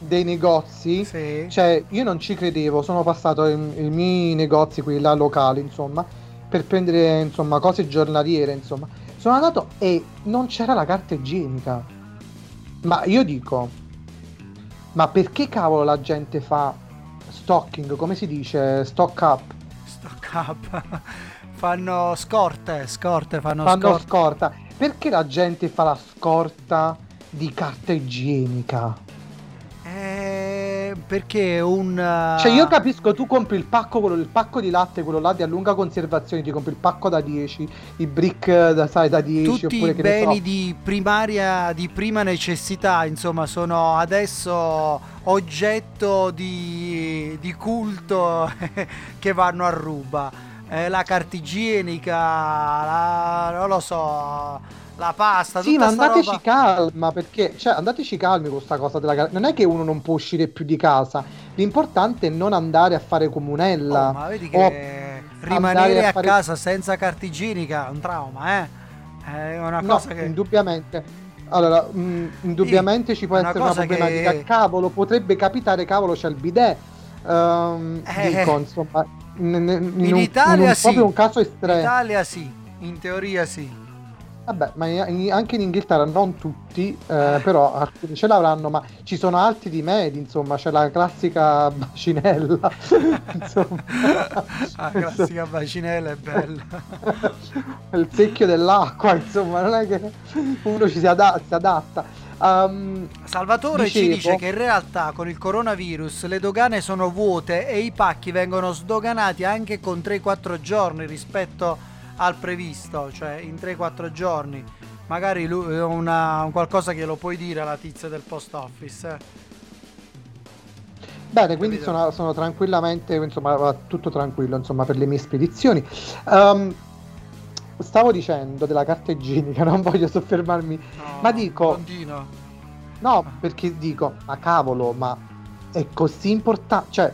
dei negozi, cioè io non ci credevo, sono passato in- i miei negozi, quelli là locali, insomma, per prendere insomma cose giornaliere, insomma. Sono andato e non c'era la carta igienica. Ma io dico, ma perché cavolo la gente fa stocking, come si dice, stock up? stock up [laughs] fanno scorte, scorte, fanno, Fanno scorte. scorta. Perché la gente fa la scorta di carta igienica? Eh, perché un uh, Cioè io capisco, tu compri il pacco, quello, il pacco di latte, quello là di a lunga conservazione, ti compri il pacco da 10, i brick eh, da, sai, da 10, tutti oppure i che beni so. di primaria di prima necessità insomma sono adesso oggetto di, di culto [laughs] che vanno a ruba Eh, la carta igienica la, non lo so la pasta Sì, ma andateci roba- calma, perché, cioè, andateci calmi con questa cosa della. Non è che uno non può uscire più di casa, l'importante è non andare a fare comunella. Oh, ma vedi che rimanere a fare- casa senza carta igienica è un trauma eh è una No, cosa che indubbiamente. Allora, mh, indubbiamente ci può una essere una problematica. che- Cavolo, potrebbe capitare, cavolo, c'è il bidet. Ehm, Eh. Dico, insomma, in, in- in in Italia in un- sì proprio un caso in estremo. Italia sì in teoria sì Vabbè, ma in- in- anche in Inghilterra non tutti, eh, però alcuni ce l'avranno, ma ci sono alti di medi, insomma, c'è la classica bacinella. [laughs] insomma. la classica bacinella è bella [laughs] il secchio dell'acqua, insomma, non è che uno ci si, ada- si adatta. Ehm, Salvatore ci dicevo- dice che in realtà con il coronavirus le dogane sono vuote e i pacchi vengono sdoganati anche con 3-4 giorni rispetto al previsto, cioè in 3-4 giorni. Magari lui, una, un qualcosa che lo puoi dire alla tizia del post office. eh. Bene, quindi sono, sono tranquillamente, insomma, tutto tranquillo, insomma, per le mie spedizioni. Ehm, stavo dicendo della carta igienica, [laughs] non voglio soffermarmi, ma dico, Continua. no, perché dico, ma cavolo, ma è così importante, cioè,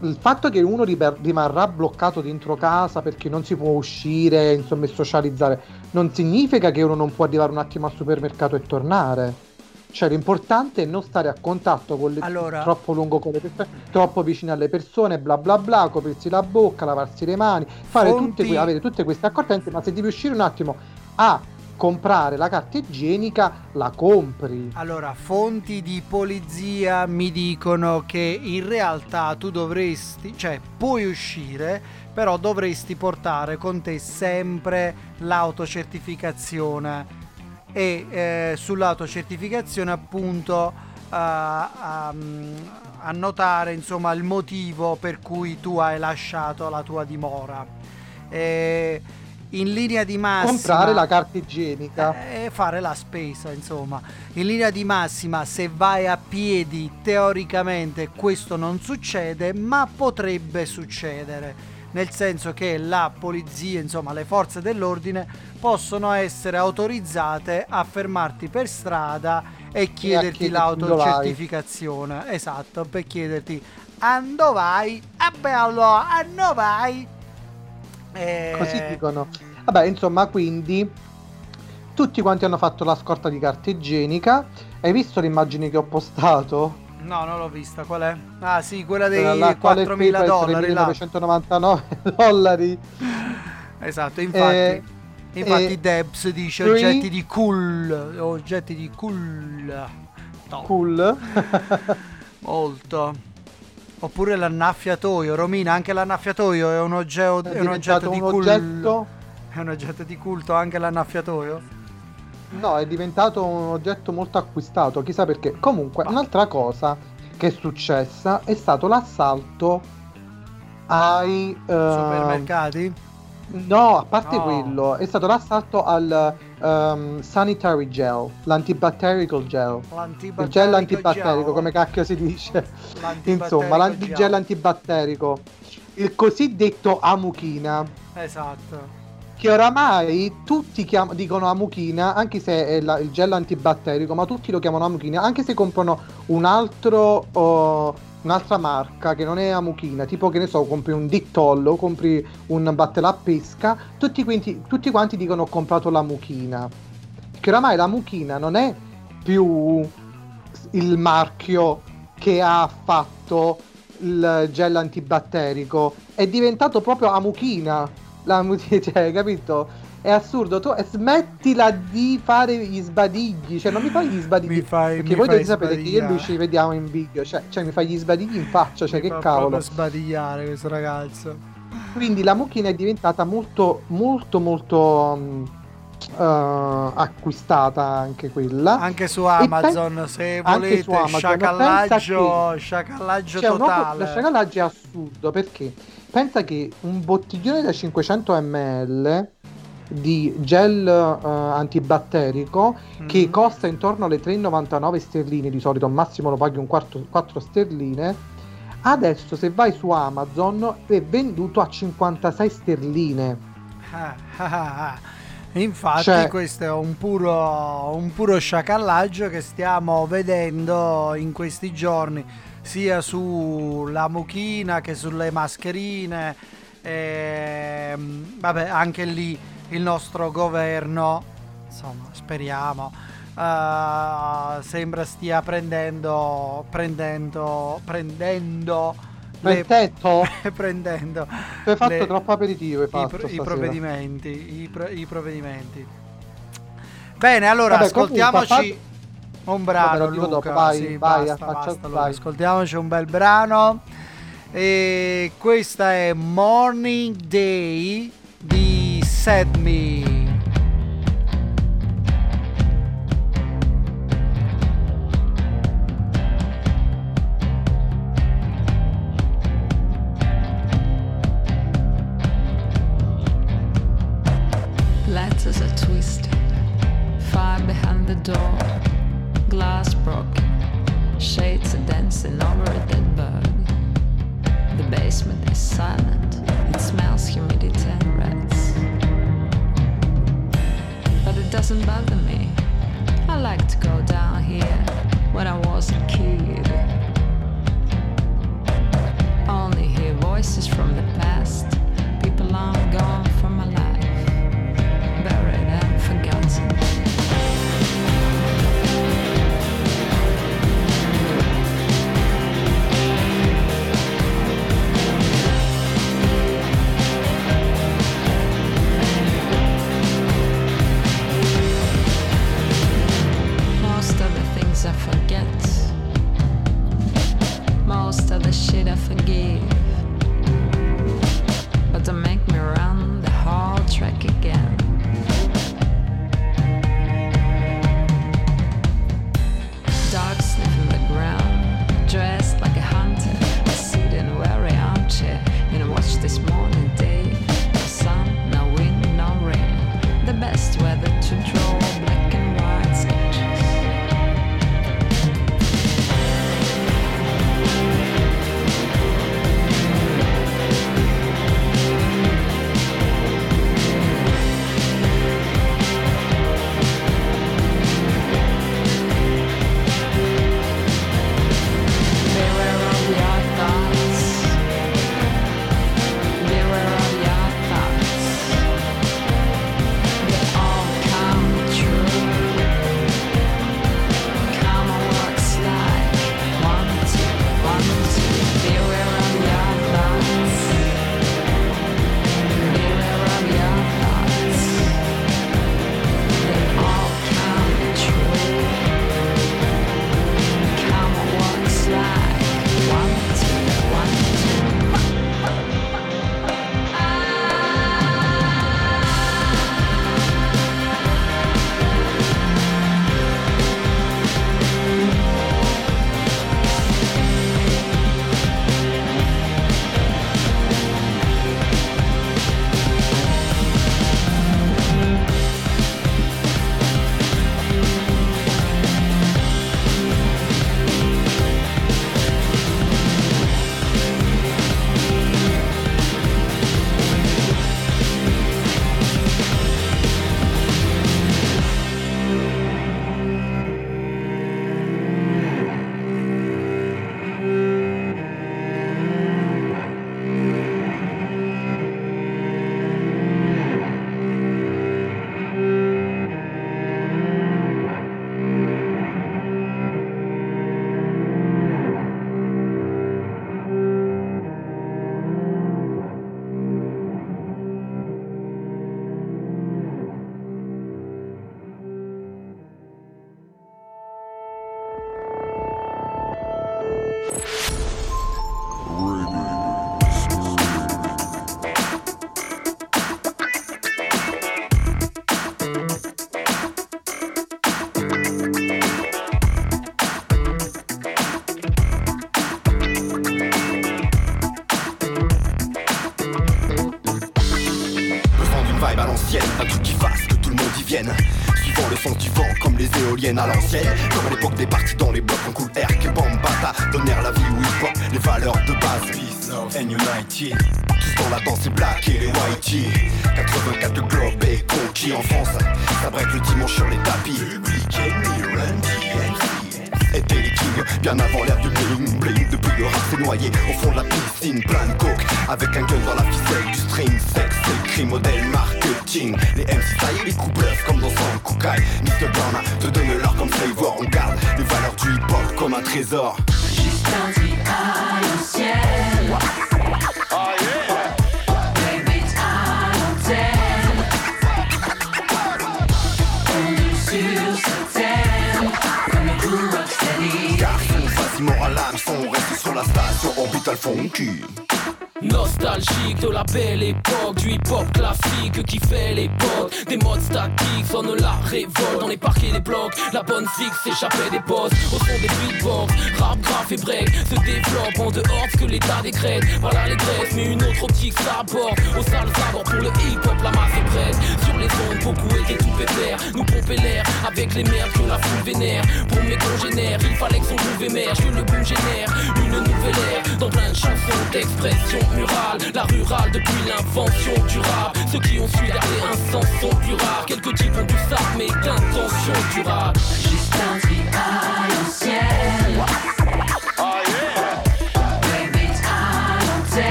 il fatto che uno riber- rimarrà bloccato dentro casa perché non si può uscire, insomma, e socializzare, non significa che uno non può arrivare un attimo al supermercato e tornare. Cioè, l'importante è non stare a contatto con le Allora- troppo lungo con le persone, troppo vicino alle persone, bla bla bla, coprirsi la bocca, lavarsi le mani, fare Fonti- tutte, que- avere tutte queste accortenze, ma se devi uscire un attimo a comprare la carta igienica la compri. Allora, fonti di polizia mi dicono che in realtà tu dovresti, cioè puoi uscire, però dovresti portare con te sempre l'autocertificazione e eh, sull'autocertificazione appunto eh, a- annotare insomma il motivo per cui tu hai lasciato la tua dimora. Eh, in linea di massima Comprare la carta igienica. e fare la spesa, insomma. In linea di massima, se vai a piedi, teoricamente questo non succede, ma potrebbe succedere. Nel senso che la polizia, insomma, le forze dell'ordine possono essere autorizzate a fermarti per strada e chiederti chiederti l'autocertificazione. Esatto, per chiederti ando vai, ah bello, ando vai. Eh, Così dicono. Vabbè, insomma, quindi tutti quanti hanno fatto la scorta di carta igienica. Hai visto l'immagine che ho postato? No, non l'ho vista, qual è? Ah sì, quella dei Quella là, quale 4.000 paper, dollari là. 3.999 [laughs] dollari. Esatto, infatti, Eh, infatti eh, Debs dice three- oggetti di cool, oggetti di cool. No, Cool. [laughs] molto. Oppure l'annaffiatoio, Romina, anche l'annaffiatoio è un, oggetto, È è un oggetto di un cul- oggetto? È un oggetto di culto anche l'annaffiatoio? No, è diventato un oggetto molto acquistato, chissà perché. Comunque, un'altra cosa che è successa è stato l'assalto ai ehm, Supermercati? No, a parte No. quello, è stato l'assalto al ehm, sanitary gel, l'antibatterical gel. L'antibatterico Il gel antibatterico, gel. come cacchio si dice? L'antibatterico Insomma, l'anti- gel. gel antibatterico. Il cosiddetto amuchina, Esatto. Che oramai tutti chiam- dicono amuchina, anche se è la- il gel antibatterico, ma tutti lo chiamano amuchina, anche se comprano un altro... oh, Un'altra marca che non è amuchina, tipo che ne so, compri un Dictollo, compri un battello a pesca, tutti quanti, tutti quanti dicono ho comprato la muchina. Che oramai la muchina non è più il marchio che ha fatto il gel antibatterico, è diventato proprio amuchina. La [laughs] cioè, capito? È assurdo, tu smettila di fare gli sbadigli, cioè non mi fai gli sbadigli. Mi fai- perché mi voi dovete sapere che io e lui ci vediamo in video, cioè, cioè mi fai gli sbadigli in faccia, cioè che Fa cavolo. proprio sbadigliare questo ragazzo. Quindi la mucchina è diventata molto, molto, molto mm, eh, acquistata anche quella. Anche su Amazon, pe- se volete, su Amazon. sciacallaggio, sciacallaggio totale. lo sciacallaggio è assurdo perché pensa che un bottiglione da 500 ml di gel eh, antibatterico che Mhm. costa intorno alle 3,99 sterline di solito al massimo lo paghi un quarto 4 sterline adesso se vai su Amazon è venduto a 56 sterline Ah, ah, ah. Infatti Cioè- questo è un puro, un puro sciacallaggio che stiamo vedendo in questi giorni sia sulla mucchina che sulle mascherine. Ehm, vabbè, anche lì il nostro governo, insomma, speriamo, eh, sembra stia prendendo, prendendo, prendendo, le- Perfetto. [laughs] prendendo tu hai fatto le- troppo aperitivo hai i, fatto i stasera. provvedimenti, i, pro- i provvedimenti. Bene, allora Vabbè, comunque, ascoltiamoci a un brano. Vabbè, Luca. dopo, vai, Sì, vai, basta, basta, vai. Ascoltiamoci un bel brano. E questa è Morning Day di Set Me.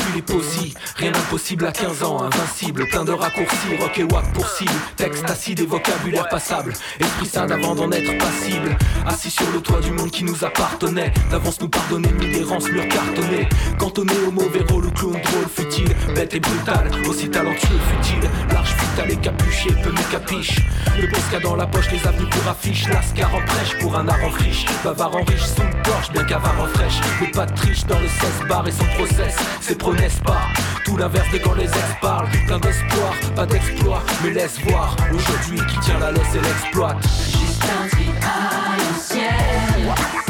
Depuis les posies, rien d'impossible à 15 ans, invincible, plein de raccourcis, rock et wack pour cible, texte acide et vocabulaire passable, esprit sain d'avant d'en être passible, assis sur le toit du monde qui nous appartenait, d'avance nous pardonner, mille errances, murs cartonnés, cantonné au mauvais rôle, ou clown drôle, futile, bête et brutal, aussi talentueux, futile, large, futal et capuché, peu me capiche, le posca dans la poche, les avenues pour affiche, lascar en prêche pour un art en friche, bavard en riche, sous le porche, bien qu'avare en fraîche, mais pas de triche dans le 16 bar et son process, c'est prenez pas, tout l'inverse de quand les ex parlent, plein d'espoir, pas d'exploit, mais laisse voir, aujourd'hui qui tient la laisse et l'exploite. Juste un à l'ancienne.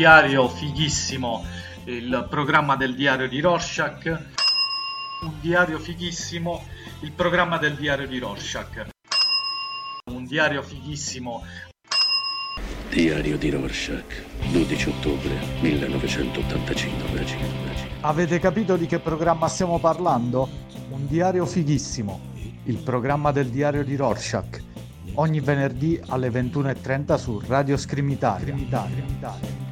diario fighissimo, il programma del diario di Rorschach. Un diario fighissimo, il programma del diario di Rorschach. Un diario fighissimo, Diario di Rorschach, 12 ottobre 1985. Avete capito di che programma stiamo parlando? Un diario fighissimo, il programma del diario di Rorschach. Ogni venerdì alle 21.30 su Radio Scream Italia.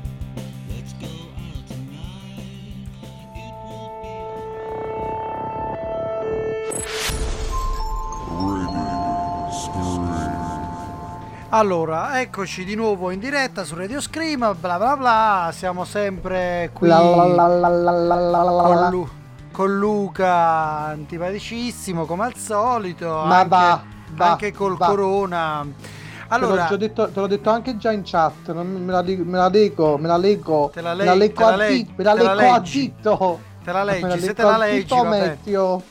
Allora, eccoci di nuovo in diretta su Radio Scream, bla bla bla, siamo sempre qui con. Lu- con Luca, antipaticissimo come al solito, Ma anche, va, va, anche col va. corona. Te Allora, l'ho, già detto, te l'ho detto anche già in chat, me la, me la leggo, me la leggo, Te la me la leggo te a dito, me la te la leggo a dito. te la leggi, se leggo te la leggi, vabbè. Matteo.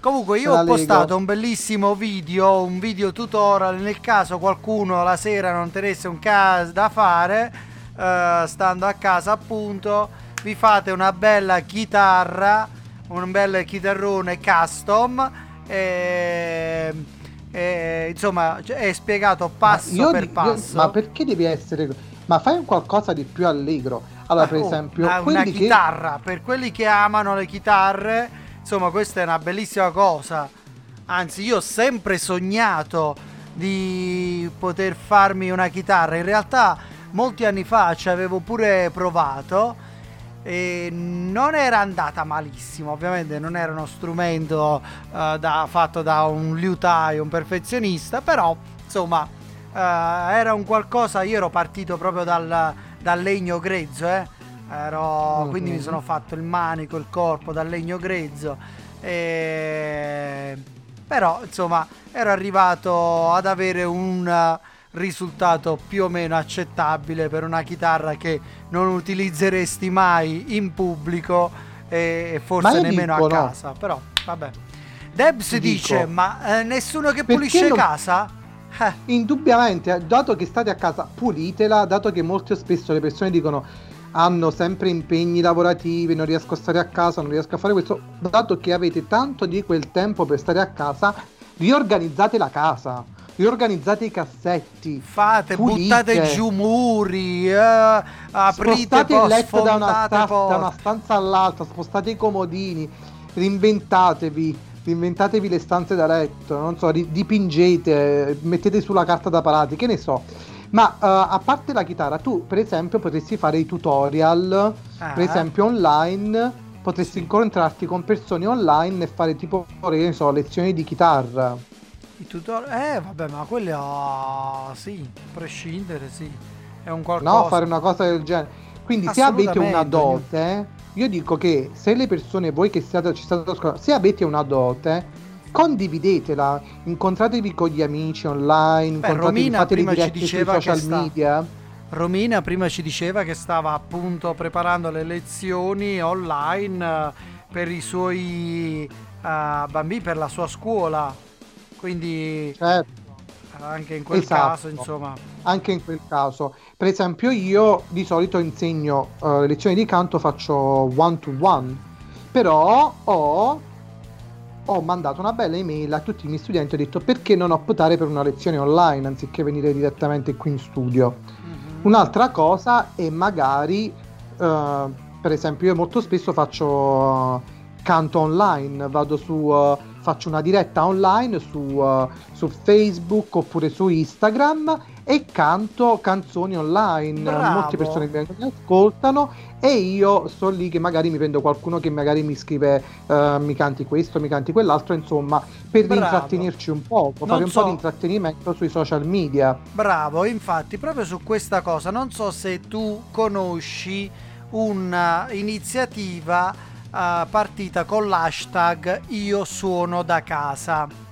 Comunque io ho postato leggo. un bellissimo video, un video tutorial nel caso qualcuno la sera non tenesse un caso da fare, eh, stando a casa appunto, vi fate una bella chitarra, un bel chitarrone custom e, e, insomma è spiegato passo Io per di- io- passo. ma perché devi essere... Ma fai un qualcosa di più allegro. Allora, per Oh, esempio, una, una quelli che chitarra, per quelli che amano le chitarre, insomma, questa è una bellissima cosa. Anzi, io ho sempre sognato di poter farmi una chitarra. In realtà, molti anni fa ci avevo pure provato e non era andata malissimo. Ovviamente non era uno strumento eh, da- fatto da un liutaio, un perfezionista, però insomma eh, era un qualcosa. Io ero partito proprio dal, dal legno grezzo, eh. Ero- Mhm. quindi mi sono fatto il manico, il corpo dal legno grezzo. E... Però insomma ero arrivato ad avere un eh, risultato più o meno accettabile per una chitarra che non utilizzeresti mai in pubblico e forse nemmeno dico, a no. casa. Però vabbè. Debs Ti dice: dico, Ma eh, nessuno che pulisce non- casa? Eh. Indubbiamente, dato che state a casa, pulitela, dato che molto spesso le persone dicono hanno sempre impegni lavorativi, non riesco a stare a casa, non riesco a fare questo, dato che avete tanto di quel tempo per stare a casa, riorganizzate la casa, riorganizzate i cassetti, Fate, pulite. buttate giù muri, eh, aprite il letto da una, sfondate sta- poi. da una stanza all'altra, spostate i comodini, reinventatevi, reinventatevi le stanze da letto, non so, dipingete, mettete sulla carta da parati, che ne so. Ma eh, a parte la chitarra, tu per esempio potresti fare i tutorial, Ah. per esempio online, potresti incontrarti con persone online e fare tipo, che ne so, lezioni di chitarra. I tutor- eh, vabbè, ma quelli ah, sì, a prescindere, sì. È un qualcosa. No, fare una cosa del genere. Quindi se avete una dote, io dico che se le persone, voi che siate, ci state ascoltando, se avete una dote, condividetela, incontratevi con gli amici online, Beh, Romina fate le prima dirette sui social sta- media. Romina prima ci diceva che stava appunto preparando le lezioni online eh, per i suoi eh, bambini, per la sua scuola. Quindi Certo. anche in quel Esatto. caso, insomma, Anche in quel caso, per esempio, io di solito insegno le lezioni di canto, faccio one to one, però ho, ho mandato una bella email a tutti i miei studenti. Ho detto perché non optare per una lezione online anziché venire direttamente qui in studio. Un'altra cosa è magari, eh, per esempio, io molto spesso faccio eh, canto online, vado su, eh, faccio una diretta online su, eh, su Facebook oppure su Instagram e canto canzoni online. Bravo. Molte persone mi ascoltano e io sto lì che magari mi prendo qualcuno che magari mi scrive eh, mi canti questo, mi canti quell'altro, insomma, per Bravo. intrattenerci un po', Non fare un so- po' di intrattenimento sui social media. bravo. Infatti, proprio su questa cosa, non so se tu conosci un'iniziativa eh, partita con l'hashtag Io suono da casa.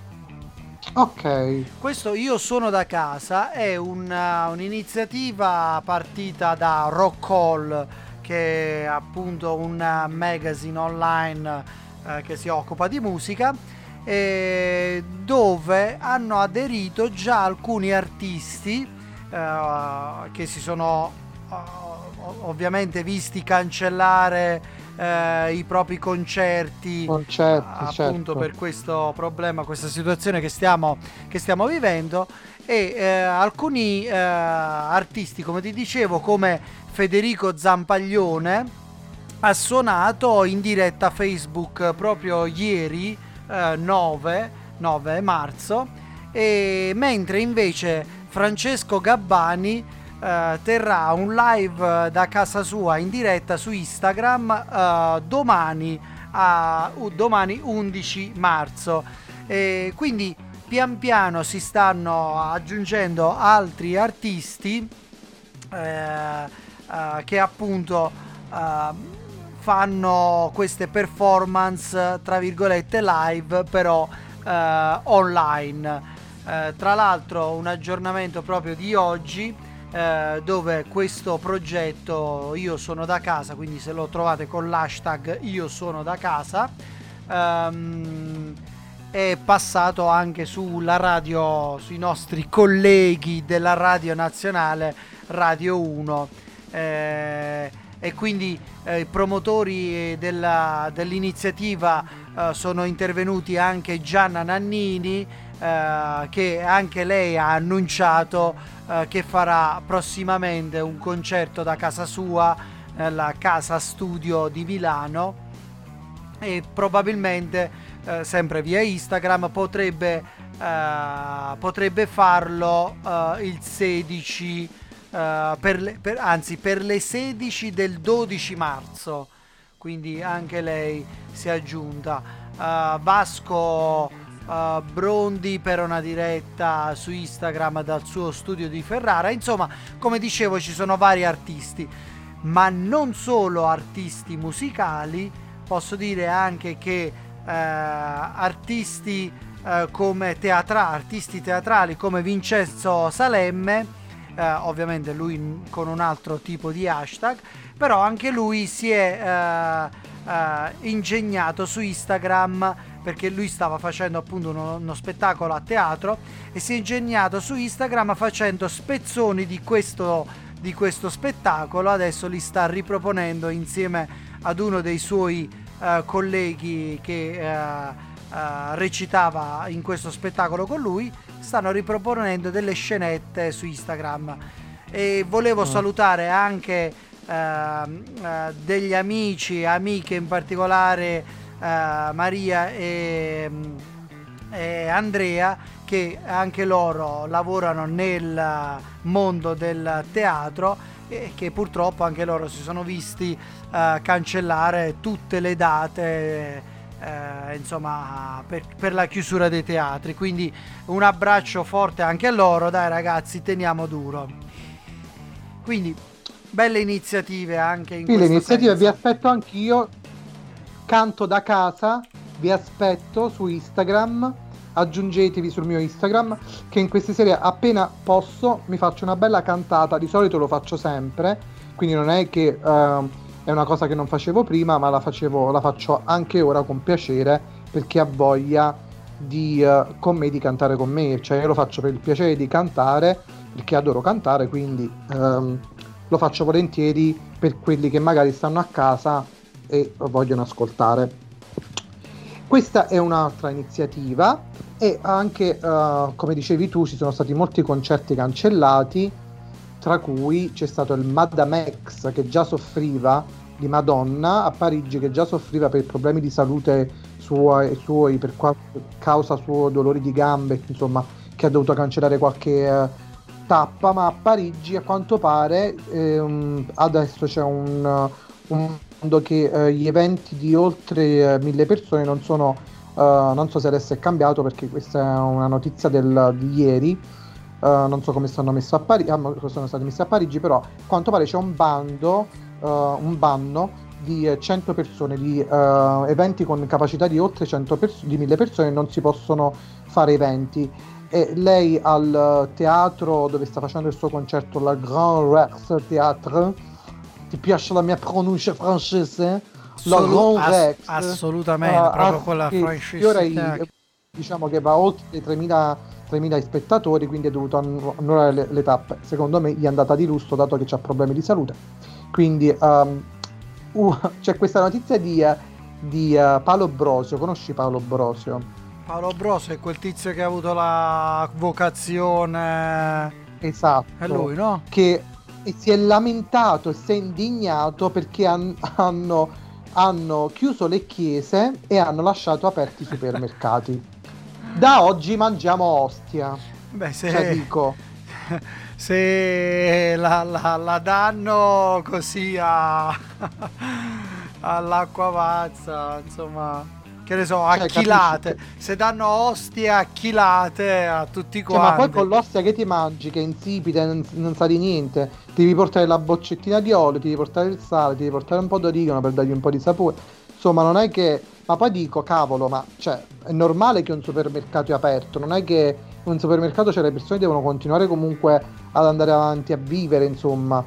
Ok. Questo Io sono da casa è una- un'iniziativa partita da Rock Hall, che è appunto un eh, magazine online eh, che si occupa di musica, e dove hanno aderito già alcuni artisti eh, che si sono eh, ovviamente visti cancellare eh, i propri concerti Concerti, appunto certo. per questo problema, questa situazione che stiamo, che stiamo vivendo e eh, alcuni eh, artisti, come ti dicevo, come Federico Zampaglione ha suonato in diretta Facebook proprio ieri eh, 9, 9 marzo e mentre invece Francesco Gabbani eh, terrà un live eh, da casa sua in diretta su Instagram eh, domani, a, domani 11 marzo. E quindi pian piano si stanno aggiungendo altri artisti che appunto fanno queste performance tra virgolette live però eh, online. Eh, tra l'altro un aggiornamento proprio di oggi eh, dove questo progetto io sono da casa, quindi se lo trovate con l'hashtag io sono da casa, ehm, è passato anche sulla radio, sui nostri colleghi della radio nazionale Radio 1. eh, e quindi eh, i promotori della- dell'iniziativa eh, sono intervenuti anche Gianna Nannini eh, che anche lei ha annunciato eh, che farà prossimamente un concerto da casa sua nella casa studio di Milano. E probabilmente eh, sempre via Instagram potrebbe, eh, potrebbe farlo eh, il 16 eh, per le- per- anzi per le 16 del 12 marzo. Quindi anche lei si è aggiunta. Vasco eh, Brondi per una diretta su Instagram dal suo studio di Ferrara. Insomma come dicevo ci sono vari artisti ma non solo artisti musicali. Posso dire anche che eh, artisti eh, come teatra- artisti teatrali come Vincenzo Salemme eh, ovviamente lui con un altro tipo di hashtag però anche lui si è eh, ingegnato su Instagram perché lui stava facendo appunto uno, uno spettacolo a teatro e si è ingegnato su Instagram facendo spezzoni di questo, di questo spettacolo. Adesso li sta riproponendo insieme ad uno dei suoi eh, colleghi che eh, eh, recitava in questo spettacolo con lui. Stanno riproponendo delle scenette su Instagram. E volevo Mm. salutare anche ehm, eh, degli amici amiche in particolare Maria e, e Andrea che anche loro lavorano nel mondo del teatro e che purtroppo anche loro si sono visti eh, cancellare tutte le date eh, insomma per, per la chiusura dei teatri quindi un abbraccio forte anche a loro dai ragazzi teniamo duro quindi belle iniziative anche in Sì, le iniziative senso. vi aspetto anch'io. Canto da casa, vi aspetto su Instagram. Aggiungetevi sul mio Instagram che in queste serie appena posso mi faccio una bella cantata. Di solito lo faccio sempre, quindi non è che ehm, è una cosa che non facevo prima, ma la, facevo, la faccio anche ora con piacere per chi ha voglia di, eh, con me di cantare con me. Cioè, io lo faccio per il piacere di cantare perché adoro cantare, quindi ehm, lo faccio volentieri per quelli che magari stanno a casa e vogliono ascoltare. Questa è un'altra iniziativa e anche, eh, come dicevi tu, ci sono stati molti concerti cancellati, tra cui c'è stato il Madame che già soffriva di Madonna a Parigi, che già soffriva per problemi di salute suoi, suoi per qua- causa suoi dolori di gambe, insomma, che ha dovuto cancellare qualche eh, tappa, ma a Parigi a quanto pare ehm, adesso c'è un, un che eh, gli eventi di oltre eh, mille persone non sono, eh, non so se adesso è cambiato perché questa è una notizia del- di ieri, eh, non so come stanno messi a Parigi, sono stati messi a Parigi, però a quanto pare c'è un bando, eh, un banno di eh, 100 persone, di eh, eventi con capacità di oltre 100 pers- di 1000 persone non si possono fare eventi. E lei al teatro dove sta facendo il suo concerto, la Grand Rex Theatre, ti piace la mia pronuncia francese? La Grand ass- Rex assolutamente, ah, proprio ah, quella che francese diciamo che va oltre i 3.000, 3.000 spettatori, quindi è dovuto annu- annullare le, le tappe. Secondo me gli è andata di lusso dato che ha problemi di salute. Quindi um, [laughs] uh, c'è questa notizia di, eh, di eh, Paolo Brosio, conosci Paolo Brosio? Paolo Broso è quel tizio che ha avuto la vocazione Esatto. è lui no? Che e si è lamentato e si è indignato perché han- hanno, hanno chiuso le chiese e hanno lasciato aperti i supermercati. Da oggi mangiamo ostia. Beh, se, Cioè, dico, [laughs] se la, la- la danno così a, [laughs] all'acqua pazza, insomma, che ne so, a Cioè, chilate. Se danno ostie a chilate a tutti Cioè, ma quanti. poi con l'ostia che ti mangi, che è insipida, non, non sa di niente, ti devi portare la boccettina di olio, ti devi portare il sale, ti devi portare un po' d'origano per dargli un po' di sapore. Insomma, non è che. Ma poi dico, cavolo, ma cioè, è normale che un supermercato è aperto, non è che in un supermercato cioè, le persone devono continuare comunque ad andare avanti a vivere, insomma.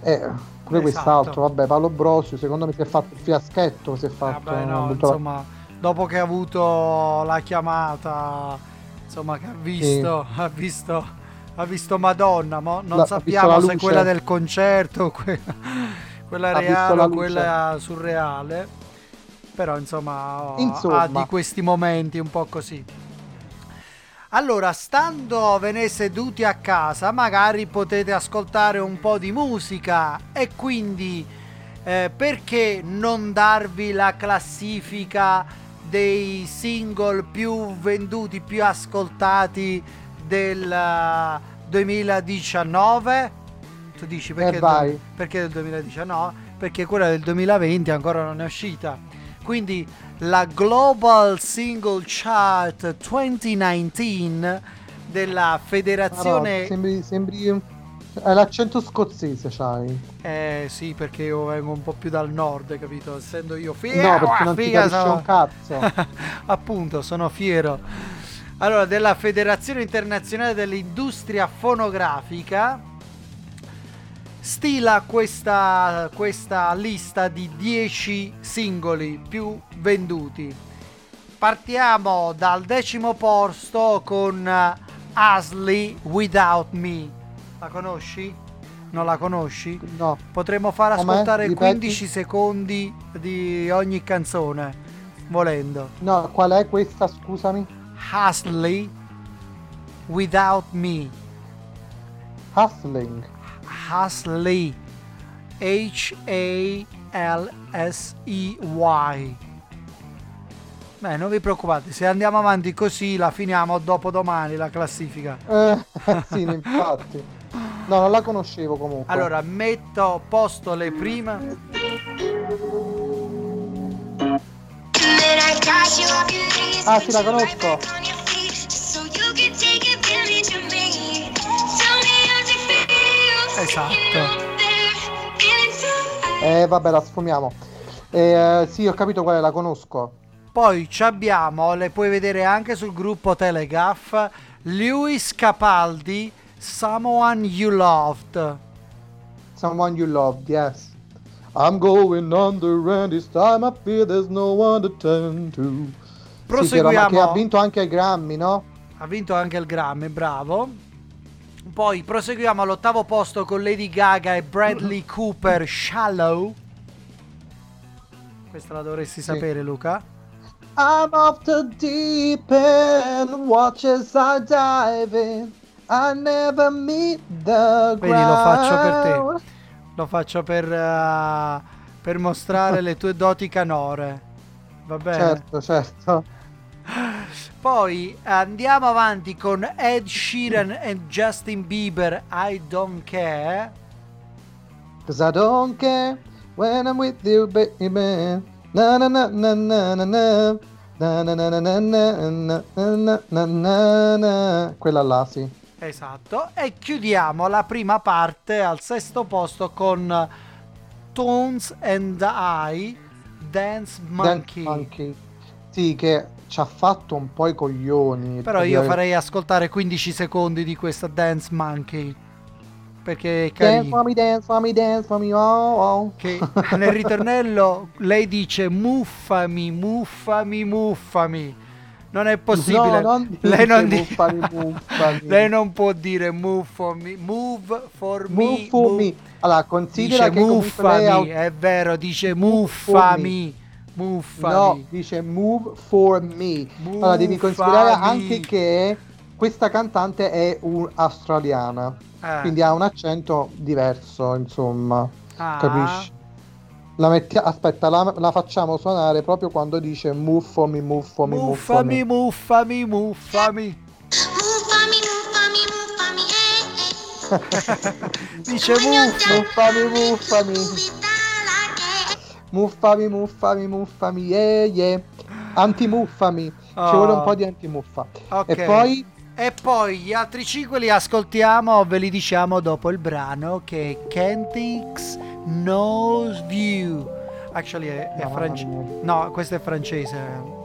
Eh, pure Esatto. quest'altro, vabbè, Paolo Brosio, secondo me si è fatto il fiaschetto, si è fatto. Vabbè, no, insomma, dopo che ha avuto la chiamata, insomma, che ha visto, ha visto, ha visto Madonna, mo non La- sappiamo se quella del concerto, que- [laughs] quella visto reale o quella surreale. Però insomma, Insomma. ha di questi momenti un po' così. Allora, stando ve ne seduti a casa, magari potete ascoltare un po' di musica e quindi eh, perché non darvi la classifica dei single più venduti, più ascoltati del eh, 2019? Tu dici perché, Eh, vai. perché del 2019? Perché quella del 2020 ancora non è uscita. Quindi la Global Single Chart 2019 della Federazione... Sembri, sembri un- è l'accento scozzese, c'hai. Eh sì, perché io vengo un po' più dal nord, capito? Essendo io fiero. No, perché non ti figa, capisce sono- un cazzo. [laughs] Appunto, sono fiero. Allora, della Federazione Internazionale dell'Industria Fonografica stila questa, questa lista di 10 singoli più venduti. Partiamo dal decimo posto con Ashley Without Me. La conosci? Non la conosci? No. Potremmo far ascoltare Ripeti. 15 secondi di ogni canzone, volendo. No, qual è questa, scusami? Ashley Without Me. Hustling. Hasley. H-A-L-S-E-Y. Beh, non vi preoccupate, se andiamo avanti così la finiamo dopo domani la classifica. Eh, [laughs] sì, infatti. No, non la conoscevo comunque. Allora, metto posto le prime. Ah, sì, la conosco. Esatto. Eh, vabbè, la sfumiamo. Eh, sì, ho capito quale la conosco. Poi ci abbiamo, le puoi vedere anche sul gruppo Telegraph, Lewis Capaldi, Someone You Loved. Someone you loved, yes. I'm going under and this time I feel there's no one to turn to. Sì, Proseguiamo. che ha vinto anche i Grammy, no? Ha vinto anche il Grammy, bravo. Poi proseguiamo all'ottavo posto con Lady Gaga e Bradley [clears throat] Cooper, Shallow. Questa la dovresti sapere, Luca. I'm off the deep end, watch as I dive in. I never meet the Vedi, lo faccio per ground. te. Lo faccio per, eh, per mostrare le tue doti canore. Va bene? Certo, certo. Poi andiamo avanti con Ed Sheeran e Justin Bieber, I Don't Care. Cause I don't care when I'm with you, baby. Na na na na na na na. Na na na na na na na na na na na. Quella là, sì. Esatto. E chiudiamo la prima parte al sesto posto con Tones and I, Dance Monkey. Dance Monkey. Sì, che ci ha fatto un po' i coglioni. Però per io farei ascoltare 15 secondi di questa Dance Monkey. Perché è Dance carino. for me, dance for me, dance for me, oh, oh. Che nel ritornello lei dice muffami, muffami, muffami. Non è possibile. No, non lei, non muffami, [laughs] muffami. lei non può dire move for me, move for me. Move for me. Allora, considera Dice che lei ha muffami, è vero, dice muffami. Muffami. No, dice move for me. Allora devi considerare Muffami. anche che questa cantante è un'australiana, Eh. quindi ha un accento diverso, insomma. Ah. Capisci? La metti- Aspetta, la, la facciamo suonare proprio quando dice move for me, move for me. Muffami, muffami, muffami. Dice muffo. Muffami, muffami. Muffami, muffami, muffami, yeah, yeah. [laughs] Antimuffami. Ci Oh. vuole un po' di antimuffa. Ok. E poi E poi gli altri 5 li ascoltiamo, ve li diciamo dopo il brano che è Kentix Nose View. Actually è, è francese. No, questo è francese,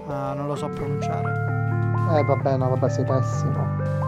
ah, non lo so pronunciare. Eh vabbè, no, vabbè, sei pessimo.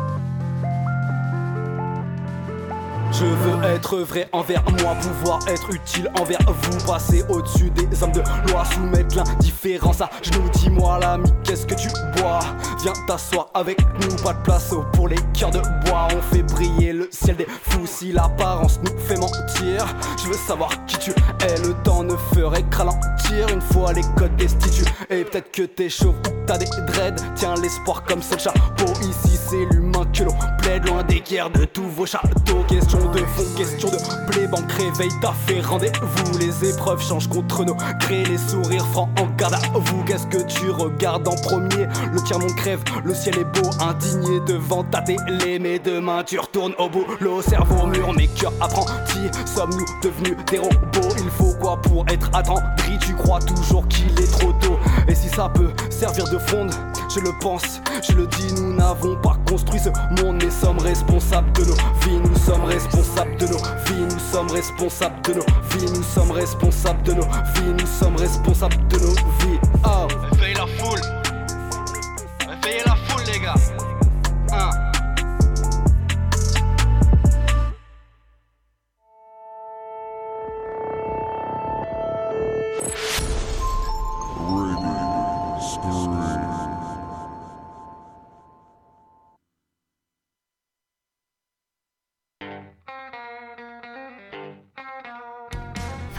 Je veux être vrai envers moi, pouvoir être utile envers vous, passer au-dessus des hommes de loi, soumettre l'indifférence à genoux. Dis-moi l'ami, qu'est-ce que tu bois? Viens t'asseoir avec nous, pas de place pour les cœurs de bois. On fait briller le ciel des fous si l'apparence nous fait mentir. Je veux savoir qui tu es, le temps ne ferait que ralentir une fois les codes destitués. Et peut-être que t'es chauve t'as des dreads, tiens l'espoir comme c'est le chapeau. Ici c'est l'humain que l'on plaide, loin des guerres de tous vos châteaux. Question de fond, question de blé, banque réveille, t'as fait rendez-vous. Les épreuves changent contre nos grés, les sourires francs en garde à vous. Qu'est-ce que tu regardes en premier? Le tiers-monde crève, le ciel est beau, indigné devant ta télé. Mais demain tu retournes au boulot, cerveau mûr, mais cœur apprenti. Sommes-nous devenus des robots? Il faut quoi pour être attendri Tu crois toujours qu'il est trop tôt? Et si ça peut servir de fronde, je le pense, je le dis, nous n'avons pas construit ce monde, mais sommes responsables de nos vies. Nous sommes responsables de nos vies. Nous sommes responsables de nos vies. Nous sommes responsables de nos vies. Nous sommes responsables de nos vies. Oh. La foule.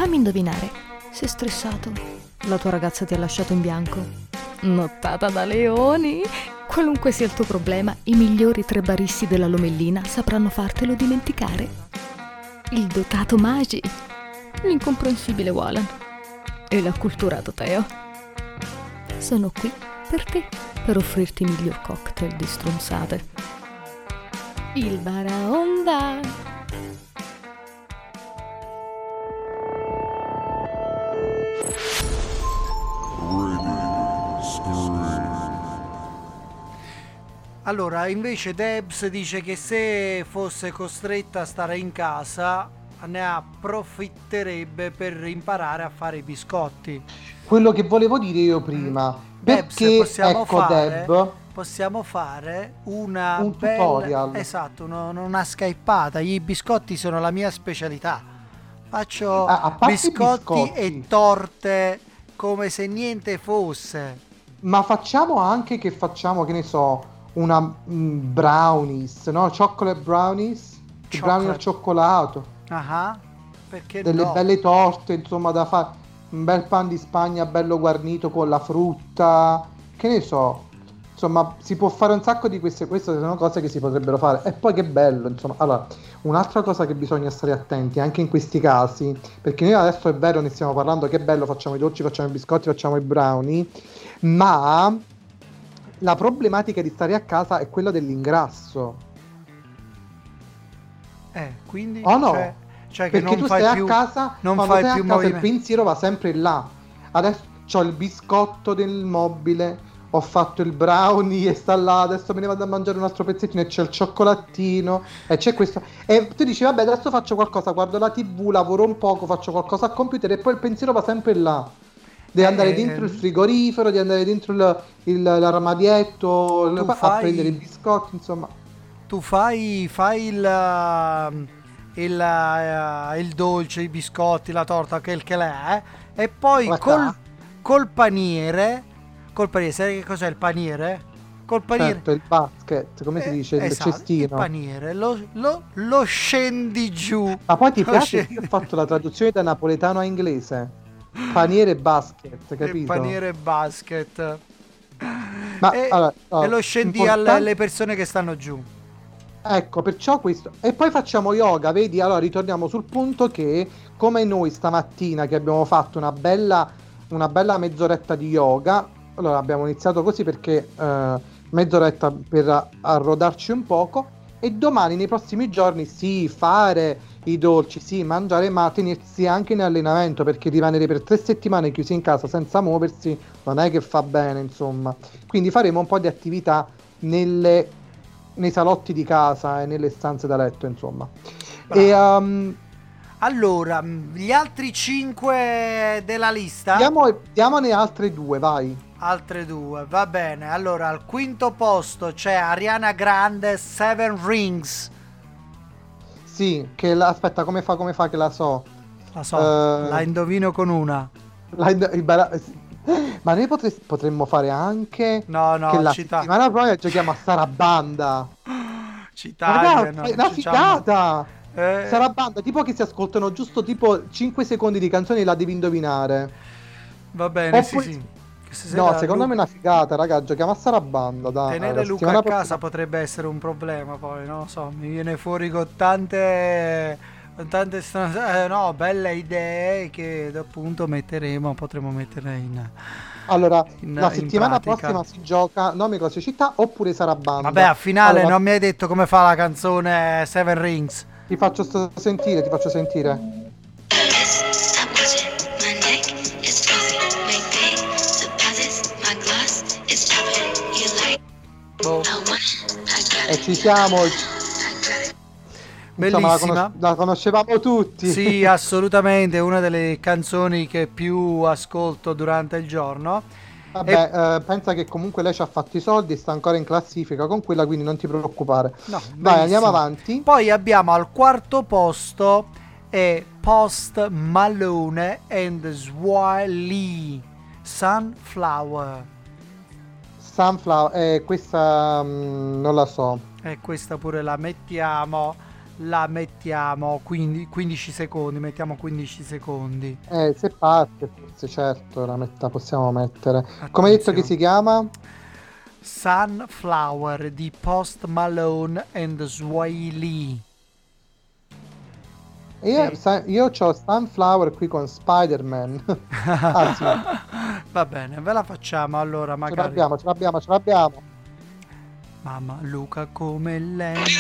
Fammi indovinare, sei stressato? La tua ragazza ti ha lasciato in bianco? Nottata da leoni? Qualunque sia il tuo problema, i migliori tre baristi della Lomellina sapranno fartelo dimenticare. Il dotato Magi, l'incomprensibile Walan e l'acculturato Teo. Sono qui per te, per offrirti il miglior cocktail di stronzate. Il Baraonda! Allora, invece Debs dice che se fosse costretta a stare in casa ne approfitterebbe per imparare a fare i biscotti. Quello che volevo dire io prima, Debs, perché possiamo ecco fare, Deb, possiamo fare una Un bella- tutorial. esatto, uno- una skypata. I biscotti sono la mia specialità. Faccio Ah, biscotti, biscotti. e torte come se niente fosse. ma facciamo anche che facciamo, che ne so, una mm, brownies, no? Chocolate brownies, i brownie al Chocolate. cioccolato, Ah, perché delle no? belle torte, insomma, da fare, un bel pan di Spagna bello guarnito con la frutta, che ne so. Insomma, si può fare un sacco di queste, queste sono cose che si potrebbero fare. E poi che bello, insomma. Allora, un'altra cosa che bisogna stare attenti anche in questi casi, perché noi adesso è vero, ne stiamo parlando, che bello, facciamo i dolci, facciamo i biscotti, facciamo i brownie, ma la problematica di stare a casa è quella dell'ingrasso. Eh, quindi Oh no? cioè, cioè perché tu stai più a casa, non quando fai più a casa il pensiero va sempre là. Adesso ho il biscotto del mobile, ho fatto il brownie e sta là, adesso me ne vado a mangiare un altro pezzettino e c'è il cioccolatino e c'è questo. E tu dici, vabbè, adesso faccio qualcosa, guardo la tv, lavoro un poco, faccio qualcosa al computer e poi il pensiero va sempre là. Devi andare Eh, dentro il frigorifero, devi andare dentro il, il- l'armadietto, a fai- prendere i biscotti, insomma. Tu fai, fai il, il, uh, il dolce, i biscotti, la torta, quel che l'è, eh, e poi col, col paniere, col paniere, sai che cos'è il paniere? Col paniere, Certo, il basket, come si dice, il esatto, il cestino. paniere, lo, lo- lo scendi giù. Ma poi ti piace scendi- che ho fatto la traduzione da napoletano a inglese? Paniere basket, il capito? paniere basket. Ma e, allora, e lo scendi importante- alle persone che stanno giù. Ecco, perciò questo. E poi facciamo yoga, vedi? Allora ritorniamo sul punto che, come noi stamattina che abbiamo fatto una bella, una bella mezz'oretta di yoga, allora abbiamo iniziato così perché eh, mezz'oretta per arrodarci un poco, e domani nei prossimi giorni sì, fare i dolci, sì, mangiare, ma tenersi anche in allenamento perché rimanere per tre settimane chiusi in casa senza muoversi non è che fa bene, insomma. Quindi faremo un po' di attività nelle nei salotti di casa e nelle stanze da letto, insomma. E um, Allora, mh, gli altri 5 della lista? diamo, diamone altre due, vai. Altre due, va bene. Allora, al quinto posto c'è Ariana Grande Seven Rings. Sì, che la- aspetta, come fa, come fa che la so? La so, Eh, la indovino con una. la- il [gasps] Ma noi potre- potremmo fare anche No, no, che la ci ta- settimana prossima giochiamo a Sarabanda. [gasps] Ci tagliano. è una figata! Eh. Sarabanda, tipo che si ascoltano giusto tipo 5 secondi di canzone e la devi indovinare. Va bene, Oppure- sì, sì. No, secondo me è una figata, raga. Giochiamo a Sarabanda. Dai, Tenere Luca a casa prossima- potrebbe essere un problema, poi non lo so, mi viene fuori con tante, tante eh, no, belle idee che appunto metteremo, potremo mettere in... Allora, in- la settimana prossima si gioca Nome Cose Città oppure Sarabanda. Vabbè, a finale Allora, non mi hai detto come fa la canzone Seven Rings. Ti faccio sto- sentire, ti faccio sentire. Boh. E ci siamo. Insomma, la, Bellissima. conos- la conoscevamo tutti. Sì, [laughs] assolutamente, è una delle canzoni che più ascolto durante il giorno. Vabbè, eh, pensa che comunque lei ci ha fatto i soldi e sta ancora in classifica con quella, quindi non ti preoccupare. No, Vai, andiamo avanti. Poi abbiamo al quarto posto è Post Malone and Swiley Sunflower. Sunflower, eh, questa mm, non la so. E questa pure la mettiamo, la mettiamo 15, 15 secondi, mettiamo 15 secondi. Eh, se parte, forse certo, la metta- possiamo mettere. Come hai detto che si chiama? Sunflower di Post Malone and Swiley. Io, io ho Sunflower qui con Spider-Man. [laughs] ah, sì. Va bene, ve la facciamo allora Ce magari. l'abbiamo, ce l'abbiamo, ce l'abbiamo. Mamma Luca come lento.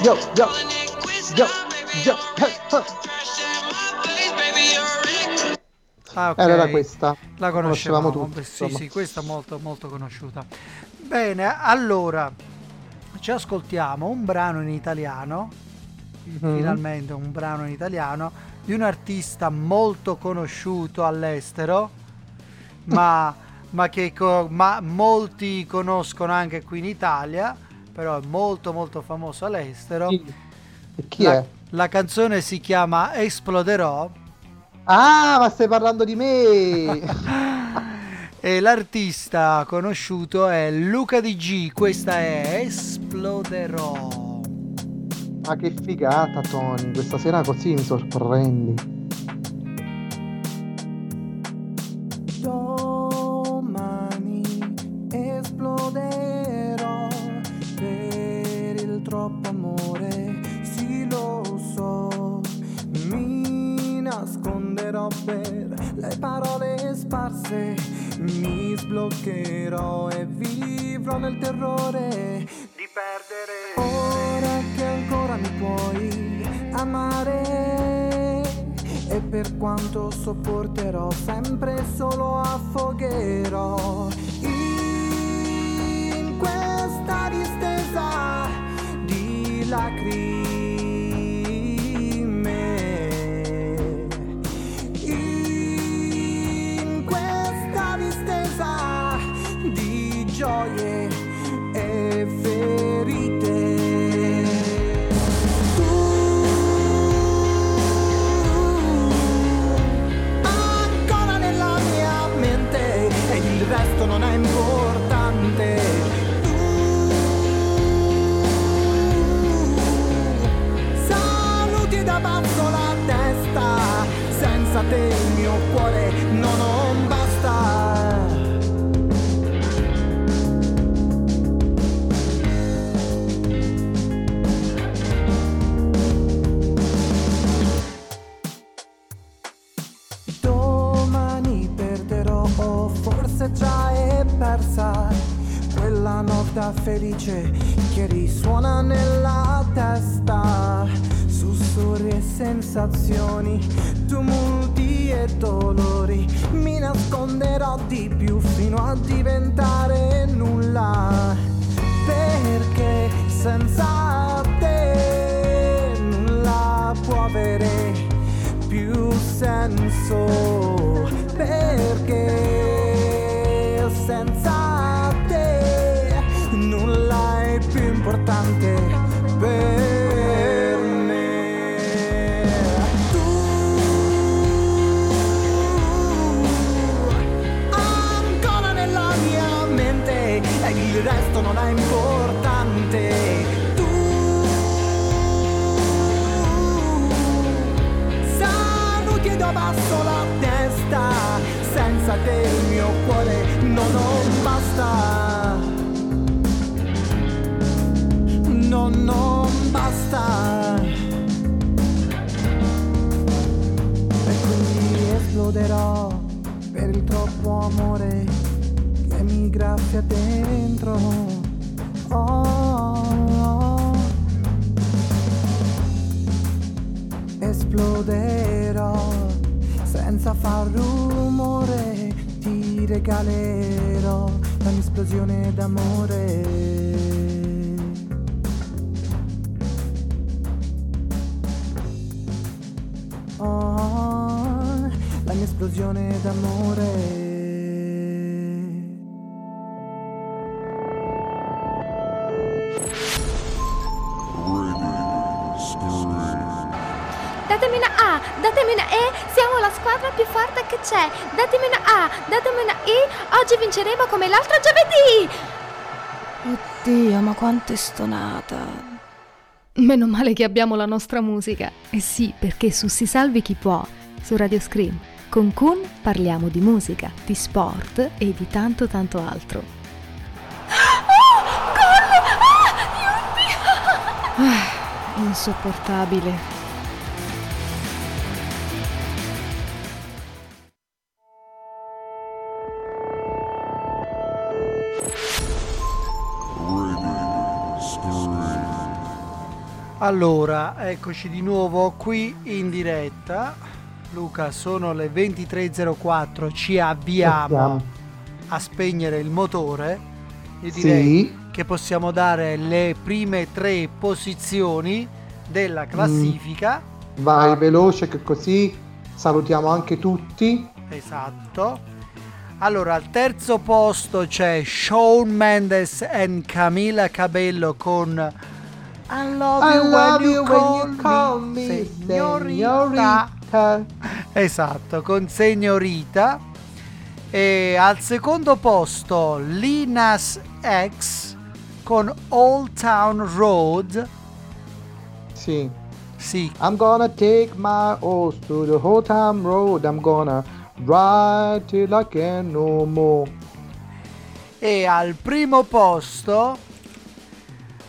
Yo, yo, yo, yo. Ah, ok. Era questa. La conoscevamo tutti. Beh, Sì, sì, questa molto molto conosciuta. Bene, allora ci ascoltiamo un brano in italiano. Mhm. Finalmente un brano in italiano di un artista molto conosciuto all'estero, ma, [laughs] ma che co- ma molti conoscono anche qui in Italia, però è molto molto famoso all'estero. E chi la, è? la canzone si chiama Esploderò. Ah, ma stai parlando di me! [laughs] E l'artista conosciuto è Luca DG, questa è Esploderò. Ma che figata, Tony. Questa sera così mi sorprendi. Terrore di perdere. Ora che ancora mi puoi amare. E per quanto sopporterò, sempre solo affogherò in questa distesa di lacrime. Nota felice che risuona nella testa. Sussurri e sensazioni, tumulti e dolori. Mi nasconderò di più fino a diventare nulla. Perché senza te nulla può avere più senso perché esploderò per il troppo amore che mi graffia dentro. Oh, esploderò senza far rumore. Ti regalerò la mia esplosione d'amore. Oh, la mia esplosione d'amore. Datemi una A, datemi una E, siamo la squadra più forte che c'è. Datemi una A, datemi una I, oggi vinceremo come l'altro giovedì. Oddio, ma quanto è stonata. Meno male che abbiamo la nostra musica. Eh sì, perché su Si Salvi Chi Può, su Radio Scream, con Kun parliamo di musica, di sport e di tanto tanto altro. Ah, insopportabile. Allora, eccoci di nuovo qui in diretta. Luca, sono le 23.04, ci avviamo a spegnere il motore. Io direi Sì. che possiamo dare le prime tre posizioni della classifica. Vai veloce che così salutiamo anche tutti. Esatto. Allora, al terzo posto c'è Shawn Mendes e Camila Cabello con I love I you, love when, you when you call me, me signorita. signorita. Esatto, con Signorita. E al secondo posto Linas X con Old Town Road. Sì. Sì. I'm gonna take my horse to the whole time road. I'm gonna ride till I can no more. E al primo posto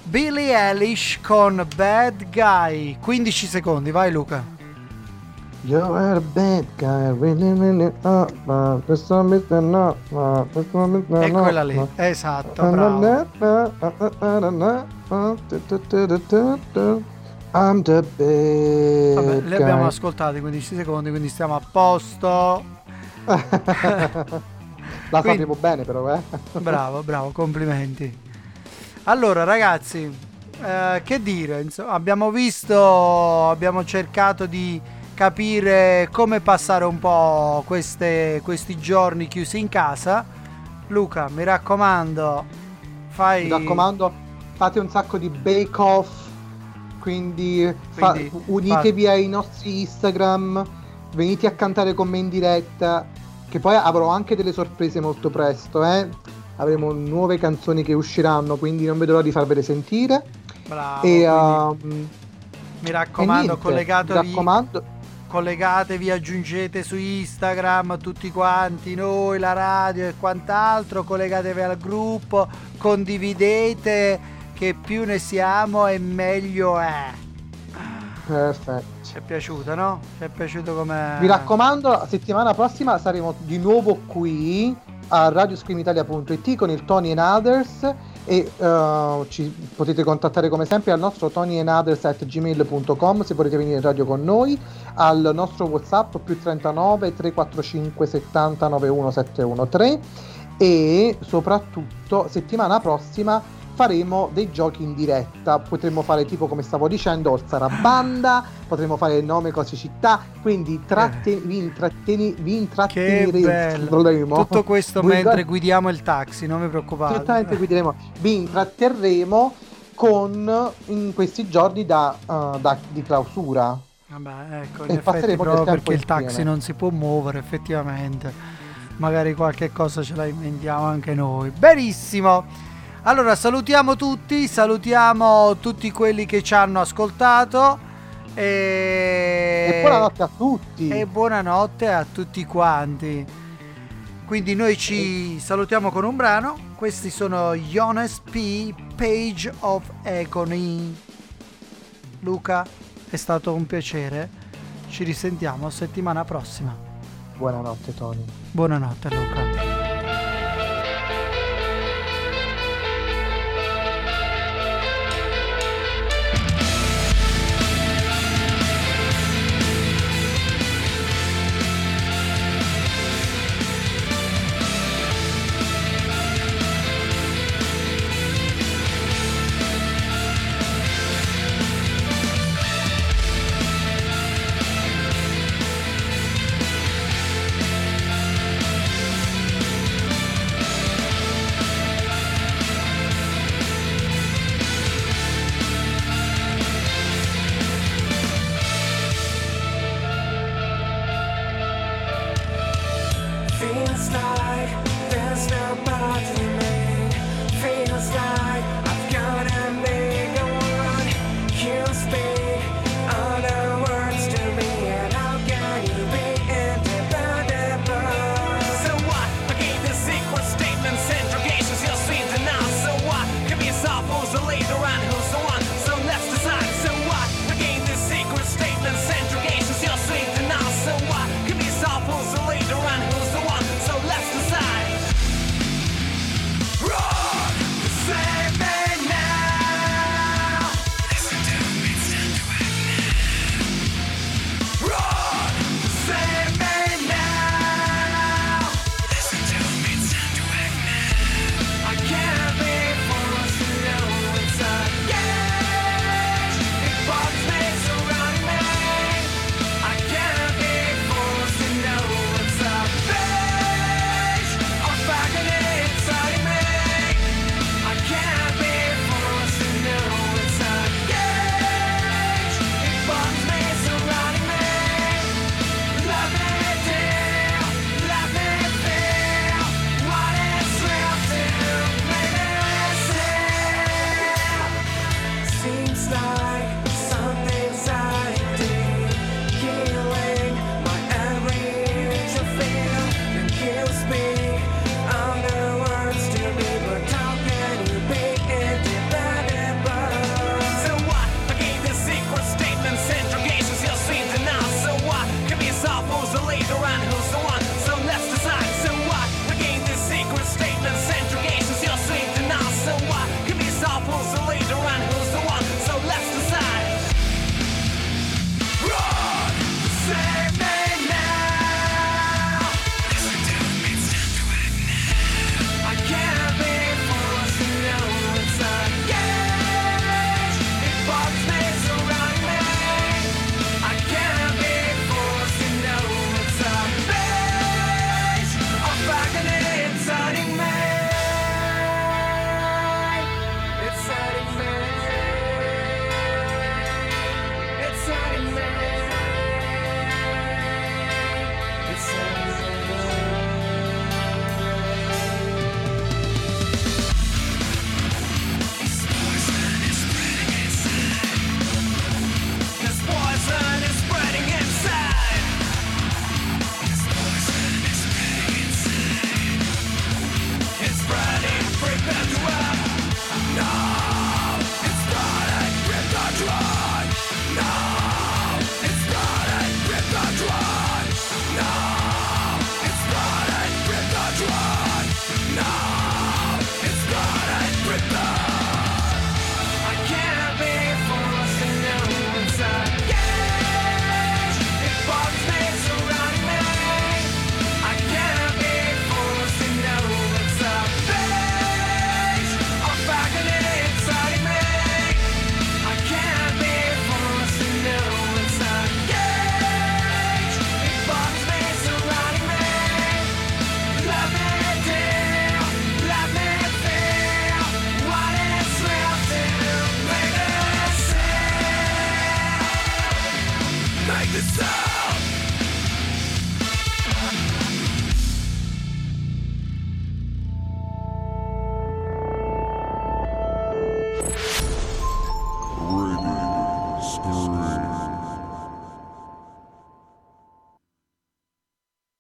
Billie Eilish con Bad Guy. 15 secondi, vai Luca. You're a bad guy, really, really, uh, uh, this one is the no, uh, this one is the È no, quella lì, uh, esatto, uh, bravo. uh, uh, uh, uh, uh, uh, uh. I'm the bad Vabbè, le abbiamo guy. ascoltate 15 secondi, quindi stiamo a posto. [laughs] La Quindi- sapevo bene però, eh. [laughs] Bravo, bravo, complimenti. Allora, ragazzi, eh, che dire? Insomma, abbiamo visto, abbiamo cercato di capire come passare un po' queste- questi giorni chiusi in casa. Luca, mi raccomando, fai. Mi raccomando, fate un sacco di bake off, quindi, fa- Quindi, unitevi ai nostri Instagram, venite a cantare con me in diretta, che poi avrò anche delle sorprese molto presto, eh. Avremo nuove canzoni che usciranno, quindi non vedo l'ora di farvele sentire. Bravo, e quindi um, mi raccomando, niente, collegatevi. mi raccomando, collegatevi, aggiungete su Instagram tutti quanti, noi, la radio e quant'altro, collegatevi al gruppo, condividete che più ne siamo e meglio è. perfetto. Ci è piaciuto, no? Ci è piaciuto come... Mi raccomando, la settimana prossima saremo di nuovo qui a radioscreamitalia.it con il Tony and Others e eh, ci potete contattare come sempre al nostro tonyandothers.gmail.com se volete venire in radio con noi, al nostro Whatsapp più 39 345 70 91 713 e soprattutto settimana prossima faremo dei giochi in diretta. Potremmo fare tipo come stavo dicendo, Orsara Banda, potremmo fare nome, cose, città. Quindi tratte- vi, intratteni- vi intratteneremo. Tutto questo Vi- mentre guidiamo il taxi, non vi preoccupate. Certamente guideremo. Vi intratterremo con in questi giorni da, uh, da- di clausura. Vabbè, ecco, E passeremo proprio perché il taxi insieme. non si può muovere, effettivamente. Magari qualche cosa ce la inventiamo anche noi. Benissimo. Allora salutiamo tutti, salutiamo tutti quelli che ci hanno ascoltato. E... e buonanotte a tutti. E buonanotte a tutti quanti. Quindi noi ci salutiamo con un brano. Questi sono Jonas P. Page of Agony. Luca, è stato un piacere. Ci risentiamo settimana prossima. Buonanotte Tony. Buonanotte Luca.